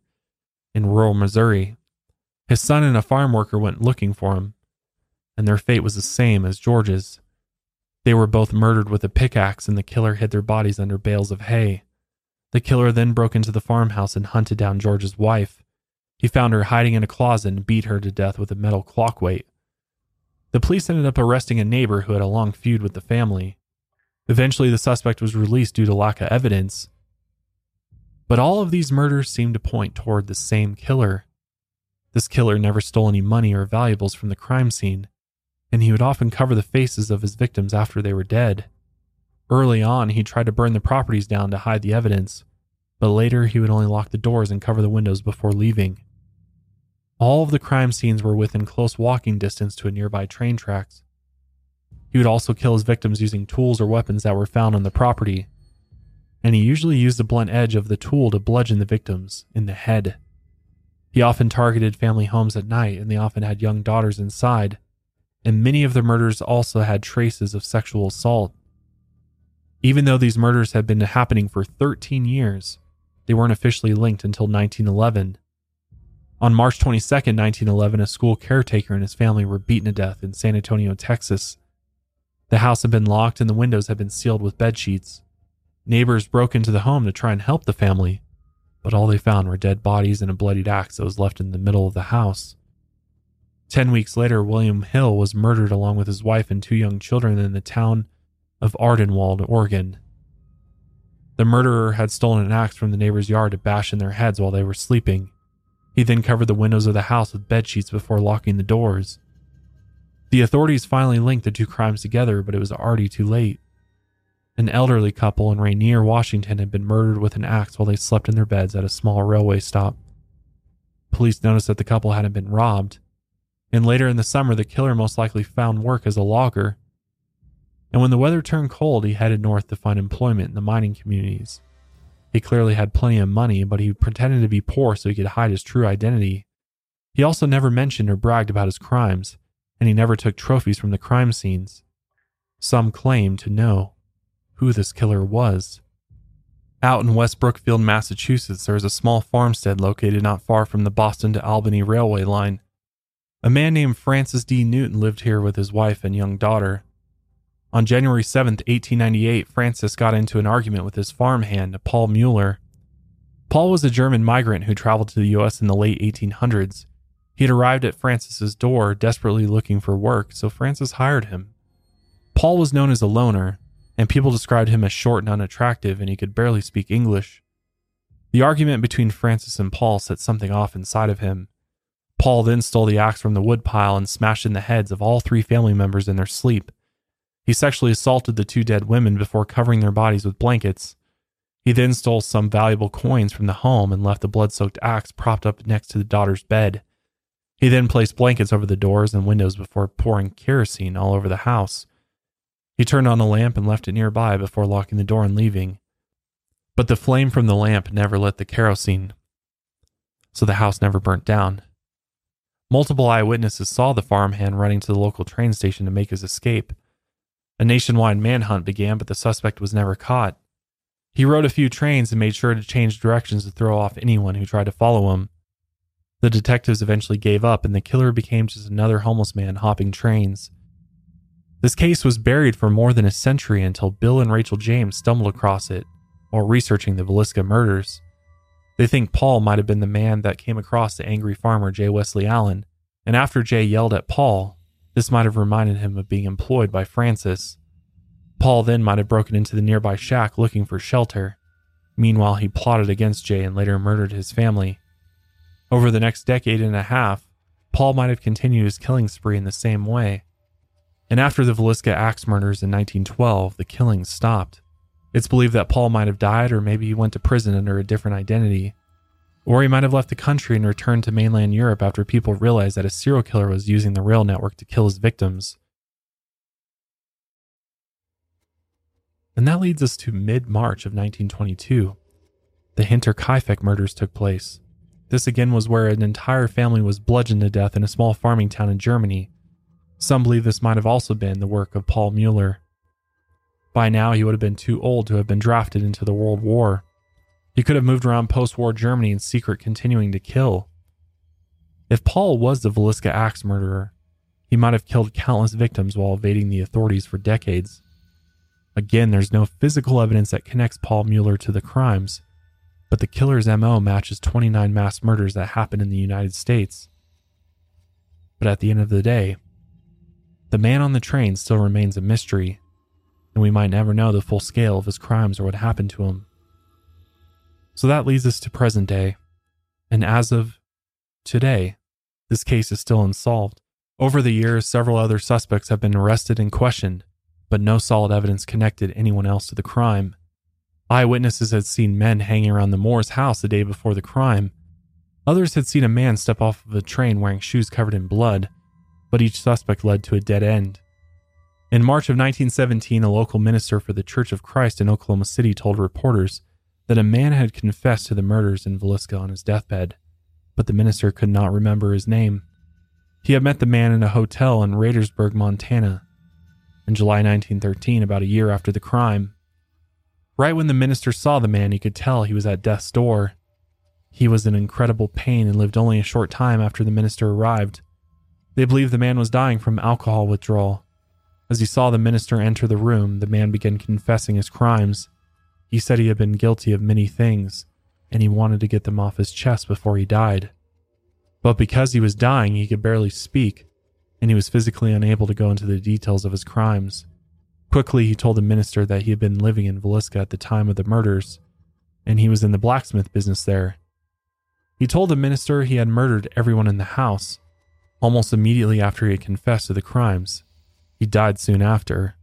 in rural Missouri. His son and a farm worker went looking for him, and their fate was the same as George's. They were both murdered with a pickaxe, and the killer hid their bodies under bales of hay. The killer then broke into the farmhouse and hunted down George's wife. He found her hiding in a closet and beat her to death with a metal clock weight. The police ended up arresting a neighbor who had a long feud with the family. Eventually, the suspect was released due to lack of evidence. But all of these murders seem to point toward the same killer. This killer never stole any money or valuables from the crime scene. and he would often cover the faces of his victims after they were dead. Early on, he tried to burn the properties down to hide the evidence, but later he would only lock the doors and cover the windows before leaving. All of the crime scenes were within close walking distance to a nearby train tracks. He would also kill his victims using tools or weapons that were found on the property, and he usually used the blunt edge of the tool to bludgeon the victims in the head. He often targeted family homes at night, and they often had young daughters inside, and many of the murders also had traces of sexual assault. Even though these murders had been happening for 13 years, they weren't officially linked until 1911. On March 22, 1911, a school caretaker and his family were beaten to death in San Antonio, Texas. The house had been locked and the windows had been sealed with bed sheets. Neighbors broke into the home to try and help the family, but all they found were dead bodies and a bloodied axe that was left in the middle of the house. Ten weeks later, William Hill was murdered along with his wife and two young children in the town of Ardenwald, Oregon. The murderer had stolen an axe from the neighbor's yard to bash in their heads while they were sleeping. He then covered the windows of the house with bed sheets before locking the doors. The authorities finally linked the two crimes together, but it was already too late. An elderly couple in Rainier, Washington had been murdered with an axe while they slept in their beds at a small railway stop. Police noticed that the couple hadn't been robbed, and later in the summer, the killer most likely found work as a logger and when the weather turned cold, he headed north to find employment in the mining communities. He clearly had plenty of money, but he pretended to be poor so he could hide his true identity. He also never mentioned or bragged about his crimes, and he never took trophies from the crime scenes. Some claim to know who this killer was. Out in West Brookfield, Massachusetts, there is a small farmstead located not far from the Boston to Albany railway line. A man named Francis D. Newton lived here with his wife and young daughter. On January 7, 1898, Francis got into an argument with his farmhand, Paul Mueller. Paul was a German migrant who traveled to the U.S. in the late 1800s. He had arrived at Francis's door desperately looking for work, so Francis hired him. Paul was known as a loner, and people described him as short and unattractive, and he could barely speak English. The argument between Francis and Paul set something off inside of him. Paul then stole the axe from the woodpile and smashed in the heads of all three family members in their sleep. He sexually assaulted the two dead women before covering their bodies with blankets. He then stole some valuable coins from the home and left the blood soaked axe propped up next to the daughter's bed. He then placed blankets over the doors and windows before pouring kerosene all over the house. He turned on a lamp and left it nearby before locking the door and leaving. But the flame from the lamp never lit the kerosene, so the house never burnt down. Multiple eyewitnesses saw the farmhand running to the local train station to make his escape. A nationwide manhunt began, but the suspect was never caught. He rode a few trains and made sure to change directions to throw off anyone who tried to follow him. The detectives eventually gave up, and the killer became just another homeless man hopping trains. This case was buried for more than a century until Bill and Rachel James stumbled across it while researching the Villisca murders. They think Paul might have been the man that came across the angry farmer J. Wesley Allen, and after Jay yelled at Paul, this might have reminded him of being employed by Francis. Paul then might have broken into the nearby shack looking for shelter. Meanwhile, he plotted against Jay and later murdered his family. Over the next decade and a half, Paul might have continued his killing spree in the same way. And after the Villisca axe murders in 1912, the killings stopped. It's believed that Paul might have died, or maybe he went to prison under a different identity. Or he might have left the country and returned to mainland Europe after people realized that a serial killer was using the rail network to kill his victims. And that leads us to mid March of 1922. The Hinterkaifeck murders took place. This again was where an entire family was bludgeoned to death in a small farming town in Germany. Some believe this might have also been the work of Paul Mueller. By now, he would have been too old to have been drafted into the World War. He could have moved around post war Germany in secret, continuing to kill. If Paul was the Villisca axe murderer, he might have killed countless victims while evading the authorities for decades. Again, there's no physical evidence that connects Paul Mueller to the crimes, but the killer's MO matches 29 mass murders that happened in the United States. But at the end of the day, the man on the train still remains a mystery, and we might never know the full scale of his crimes or what happened to him. So that leads us to present day. And as of today, this case is still unsolved. Over the years, several other suspects have been arrested and questioned, but no solid evidence connected anyone else to the crime. Eyewitnesses had seen men hanging around the Moore's house the day before the crime. Others had seen a man step off of a train wearing shoes covered in blood, but each suspect led to a dead end. In March of 1917, a local minister for the Church of Christ in Oklahoma City told reporters that a man had confessed to the murders in Villisca on his deathbed, but the minister could not remember his name. He had met the man in a hotel in Radersburg, Montana, in July 1913, about a year after the crime. Right when the minister saw the man, he could tell he was at death's door. He was in incredible pain and lived only a short time after the minister arrived. They believed the man was dying from alcohol withdrawal. As he saw the minister enter the room, the man began confessing his crimes. He said he had been guilty of many things, and he wanted to get them off his chest before he died. But because he was dying, he could barely speak, and he was physically unable to go into the details of his crimes. Quickly, he told the minister that he had been living in Villisca at the time of the murders, and he was in the blacksmith business there. He told the minister he had murdered everyone in the house, almost immediately after he had confessed to the crimes. He died soon after.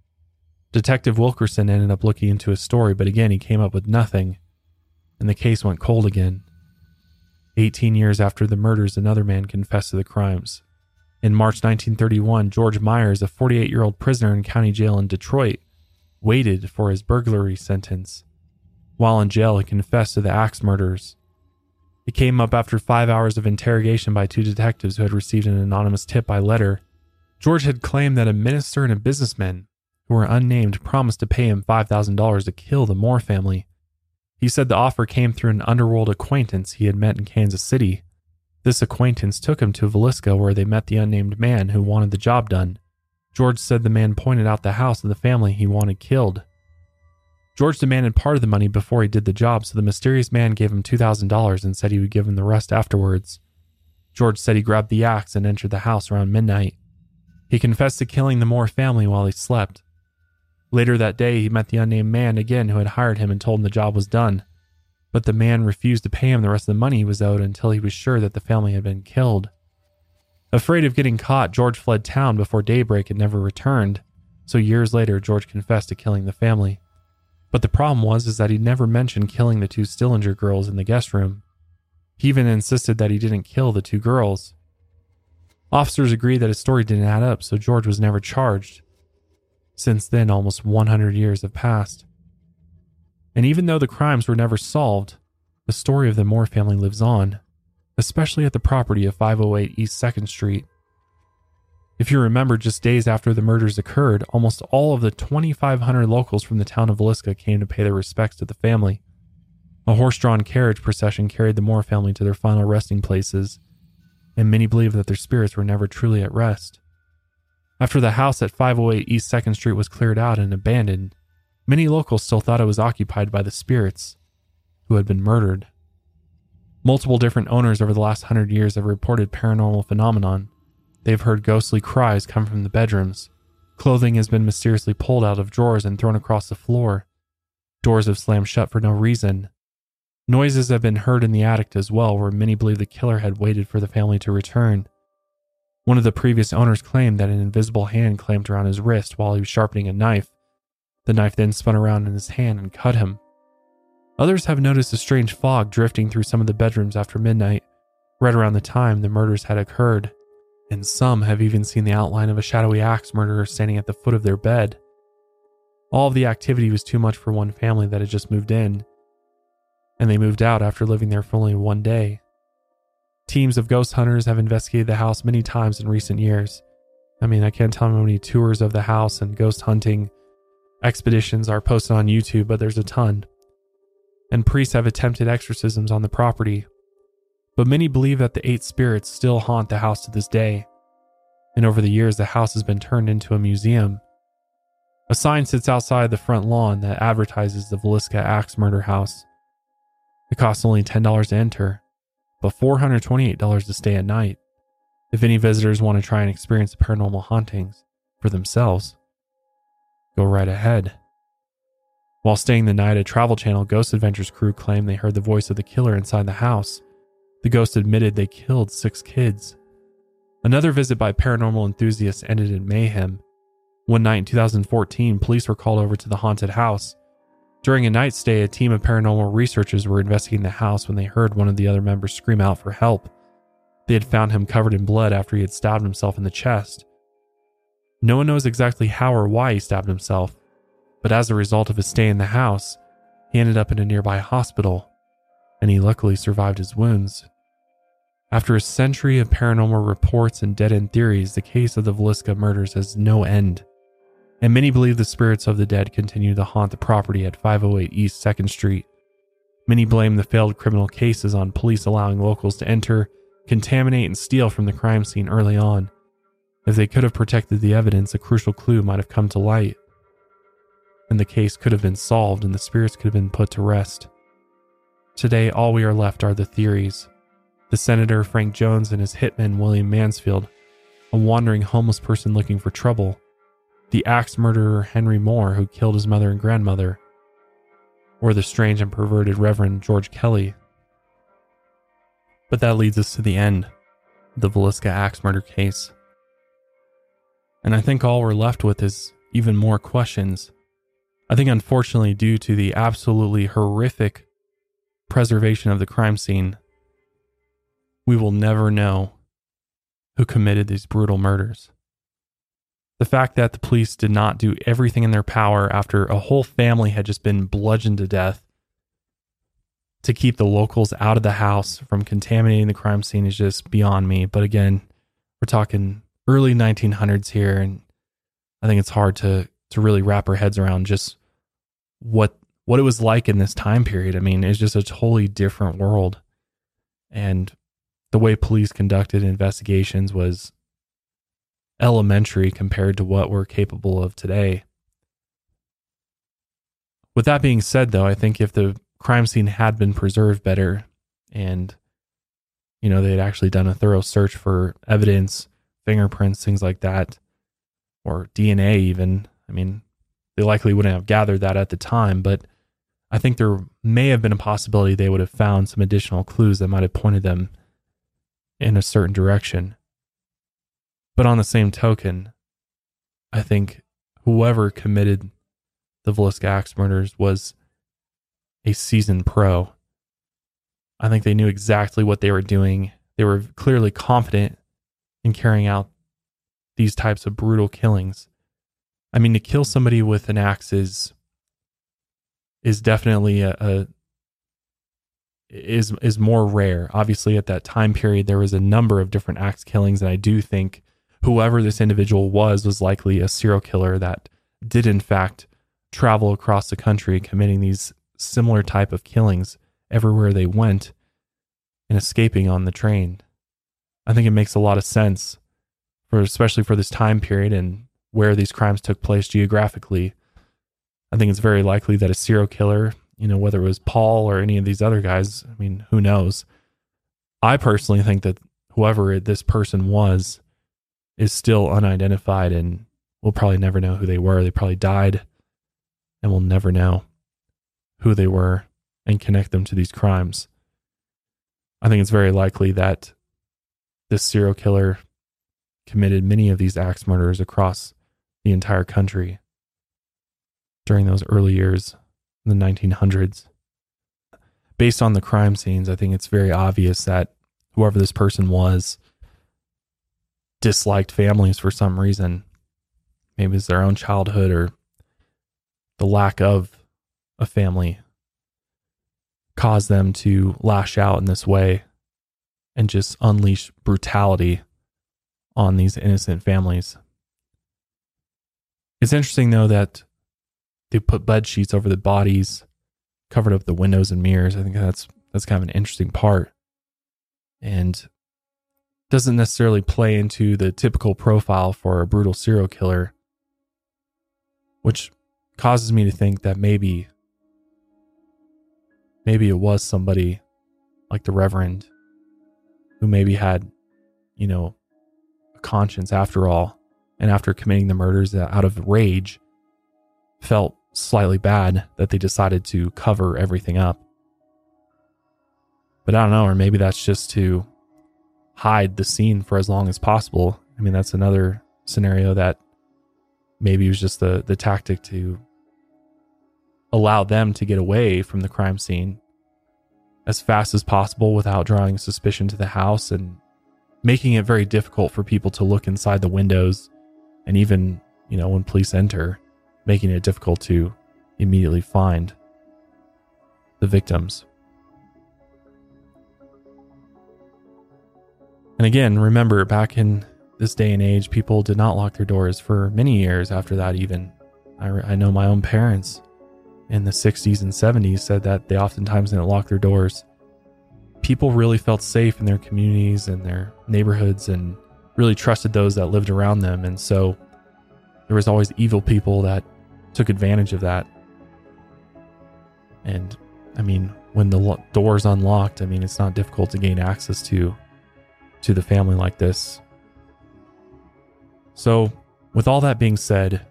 Detective Wilkerson ended up looking into his story, but again he came up with nothing, and the case went cold again. Eighteen years after the murders, another man confessed to the crimes. In March 1931, George Myers, a 48 year old prisoner in county jail in Detroit, waited for his burglary sentence. While in jail, he confessed to the axe murders. It came up after five hours of interrogation by two detectives who had received an anonymous tip by letter. George had claimed that a minister and a businessman, who were unnamed, promised to pay him $5,000 to kill the Moore family. He said the offer came through an underworld acquaintance he had met in Kansas City. This acquaintance took him to Villisca where they met the unnamed man who wanted the job done. George said the man pointed out the house of the family he wanted killed. George demanded part of the money before he did the job, so the mysterious man gave him $2,000 and said he would give him the rest afterwards. George said he grabbed the axe and entered the house around midnight. He confessed to killing the Moore family while he slept. Later that day, he met the unnamed man again who had hired him and told him the job was done but the man refused to pay him the rest of the money he was owed until he was sure that the family had been killed. Afraid of getting caught, George fled town before daybreak and never returned. So years later, George confessed to killing the family. But the problem was is that he never mentioned killing the two Stillinger girls in the guest room. He even insisted that he didn't kill the two girls. Officers agreed that his story didn't add up, so George was never charged. Since then, almost 100 years have passed. And even though the crimes were never solved, the story of the Moore family lives on, especially at the property of 508 East 2nd Street. If you remember, just days after the murders occurred, almost all of the 2,500 locals from the town of Villisca came to pay their respects to the family. A horse drawn carriage procession carried the Moore family to their final resting places, and many believe that their spirits were never truly at rest. After the house at 508 East 2nd Street was cleared out and abandoned, Many locals still thought it was occupied by the spirits who had been murdered. Multiple different owners over the last hundred years have reported paranormal phenomenon. They've heard ghostly cries come from the bedrooms. Clothing has been mysteriously pulled out of drawers and thrown across the floor. Doors have slammed shut for no reason. Noises have been heard in the attic as well, where many believe the killer had waited for the family to return. One of the previous owners claimed that an invisible hand clamped around his wrist while he was sharpening a knife. The knife then spun around in his hand and cut him. Others have noticed a strange fog drifting through some of the bedrooms after midnight, right around the time the murders had occurred, and some have even seen the outline of a shadowy axe murderer standing at the foot of their bed. All of the activity was too much for one family that had just moved in, and they moved out after living there for only one day. Teams of ghost hunters have investigated the house many times in recent years. I mean, I can't tell how many tours of the house and ghost hunting expeditions are posted on YouTube, but there's a ton. And priests have attempted exorcisms on the property. But many believe that the eight spirits still haunt the house to this day. And over the years, the house has been turned into a museum. A sign sits outside the front lawn that advertises the Villisca Axe Murder House. It costs only $10 to enter, but $428 to stay at night if any visitors want to try and experience the paranormal hauntings for themselves. Go right ahead. While staying the night, a Travel Channel Ghost Adventures crew claimed they heard the voice of the killer inside the house. The ghost admitted they killed six kids. Another visit by paranormal enthusiasts ended in mayhem. One night in 2014, police were called over to the haunted house. During a night stay, a team of paranormal researchers were investigating the house when they heard one of the other members scream out for help. They had found him covered in blood after he had stabbed himself in the chest. No one knows exactly how or why he stabbed himself, but as a result of his stay in the house, he ended up in a nearby hospital, and he luckily survived his wounds. After a century of paranormal reports and dead end theories, the case of the Villisca murders has no end. And many believe the spirits of the dead continue to haunt the property at 508 East 2nd Street. Many blame the failed criminal cases on police allowing locals to enter, contaminate, and steal from the crime scene early on. If they could have protected the evidence, a crucial clue might have come to light. And the case could have been solved and the spirits could have been put to rest. Today, all we are left are the theories, the senator Frank Jones and his hitman William Mansfield, a wandering homeless person looking for trouble, the axe murderer Henry Moore who killed his mother and grandmother, or the strange and perverted Reverend George Kelly. But that leads us to the end, the Villisca axe murder case. And I think all we're left with is even more questions. I think, unfortunately, due to the absolutely horrific preservation of the crime scene, we will never know who committed these brutal murders. The fact that the police did not do everything in their power after a whole family had just been bludgeoned to death to keep the locals out of the house from contaminating the crime scene is just beyond me. But again, we're talking early 1900s here, and I think it's hard to to really wrap our heads around just what what it was like in this time period. I mean, it's just a totally different world, and the way police conducted investigations was elementary compared to what we're capable of today. With that being said, though, I think if the crime scene had been preserved better and, you know, they had actually done a thorough search for evidence, fingerprints, things like that, or DNA even, I mean, they likely wouldn't have gathered that at the time, but I think there may have been a possibility they would have found some additional clues that might have pointed them in a certain direction. But on the same token, I think whoever committed the Villisca Axe murders was a seasoned pro. I think they knew exactly what they were doing. They were clearly confident in carrying out these types of brutal killings. I mean, to kill somebody with an axe is is definitely a, a is is more rare. Obviously, at that time period, there was a number of different axe killings, and I do think whoever this individual was was likely a serial killer that did in fact travel across the country committing these similar type of killings everywhere they went and escaping on the train. I think it makes a lot of sense for especially for this time period and where these crimes took place geographically. I think it's very likely that a serial killer you know, whether it was Paul or any of these other guys, I mean, who knows? I personally think that whoever this person was is still unidentified and we'll probably never know who they were. They probably died and we'll never know who they were and connect them to these crimes. I think it's very likely that this serial killer committed many of these axe murders across the entire country during those early years in the 1900s. Based on the crime scenes, I think it's very obvious that whoever this person was disliked families for some reason. Maybe it's their own childhood or the lack of a family caused them to lash out in this way and just unleash brutality on these innocent families. It's interesting, though, that they put bed sheets over the bodies, covered up the windows and mirrors. I think that's that's kind of an interesting part, and doesn't necessarily play into the typical profile for a brutal serial killer, which causes me to think that maybe maybe it was somebody like the Reverend who maybe had, you know, a conscience after all, and after committing the murders out of rage, felt slightly bad that they decided to cover everything up. But I don't know, or maybe that's just to hide the scene for as long as possible. I mean, that's another scenario that maybe was just the the tactic to allow them to get away from the crime scene as fast as possible without drawing suspicion to the house and making it very difficult for people to look inside the windows and even, you know, when police enter, making it difficult to immediately find the victims. And again, remember back in this day and age, people did not lock their doors for many years after that, even. I, I know my own parents in the 60s and 70s said that they oftentimes didn't lock their doors. People really felt safe in their communities and their neighborhoods and really trusted those that lived around them. And so there was always evil people that took advantage of that. And I mean, when the lo- door's unlocked, I mean, it's not difficult to gain access to to the family like this. So, with all that being said,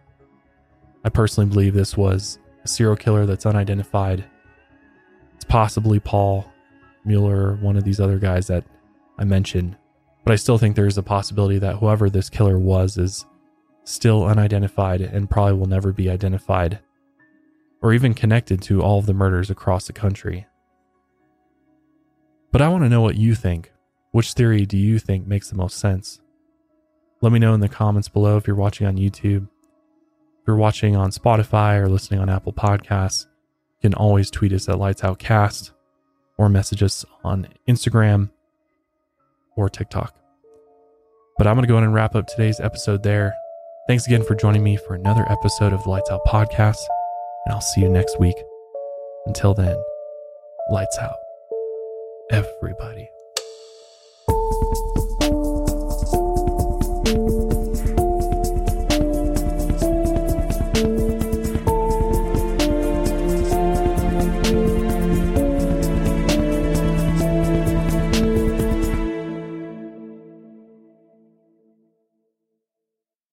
I personally believe this was a serial killer that's unidentified. It's possibly Paul Mueller, one of these other guys that I mentioned. But I still think there's a possibility that whoever this killer was is still unidentified and probably will never be identified or even connected to all of the murders across the country. But I want to know what you think. Which theory do you think makes the most sense? Let me know in the comments below if you're watching on YouTube. If you're watching on Spotify or listening on Apple Podcasts, you can always tweet us at Lights Out Cast or message us on Instagram or TikTok. But I'm going to go ahead and wrap up today's episode there. Thanks again for joining me for another episode of the Lights Out Podcast, and I'll see you next week. Until then, lights out, everybody.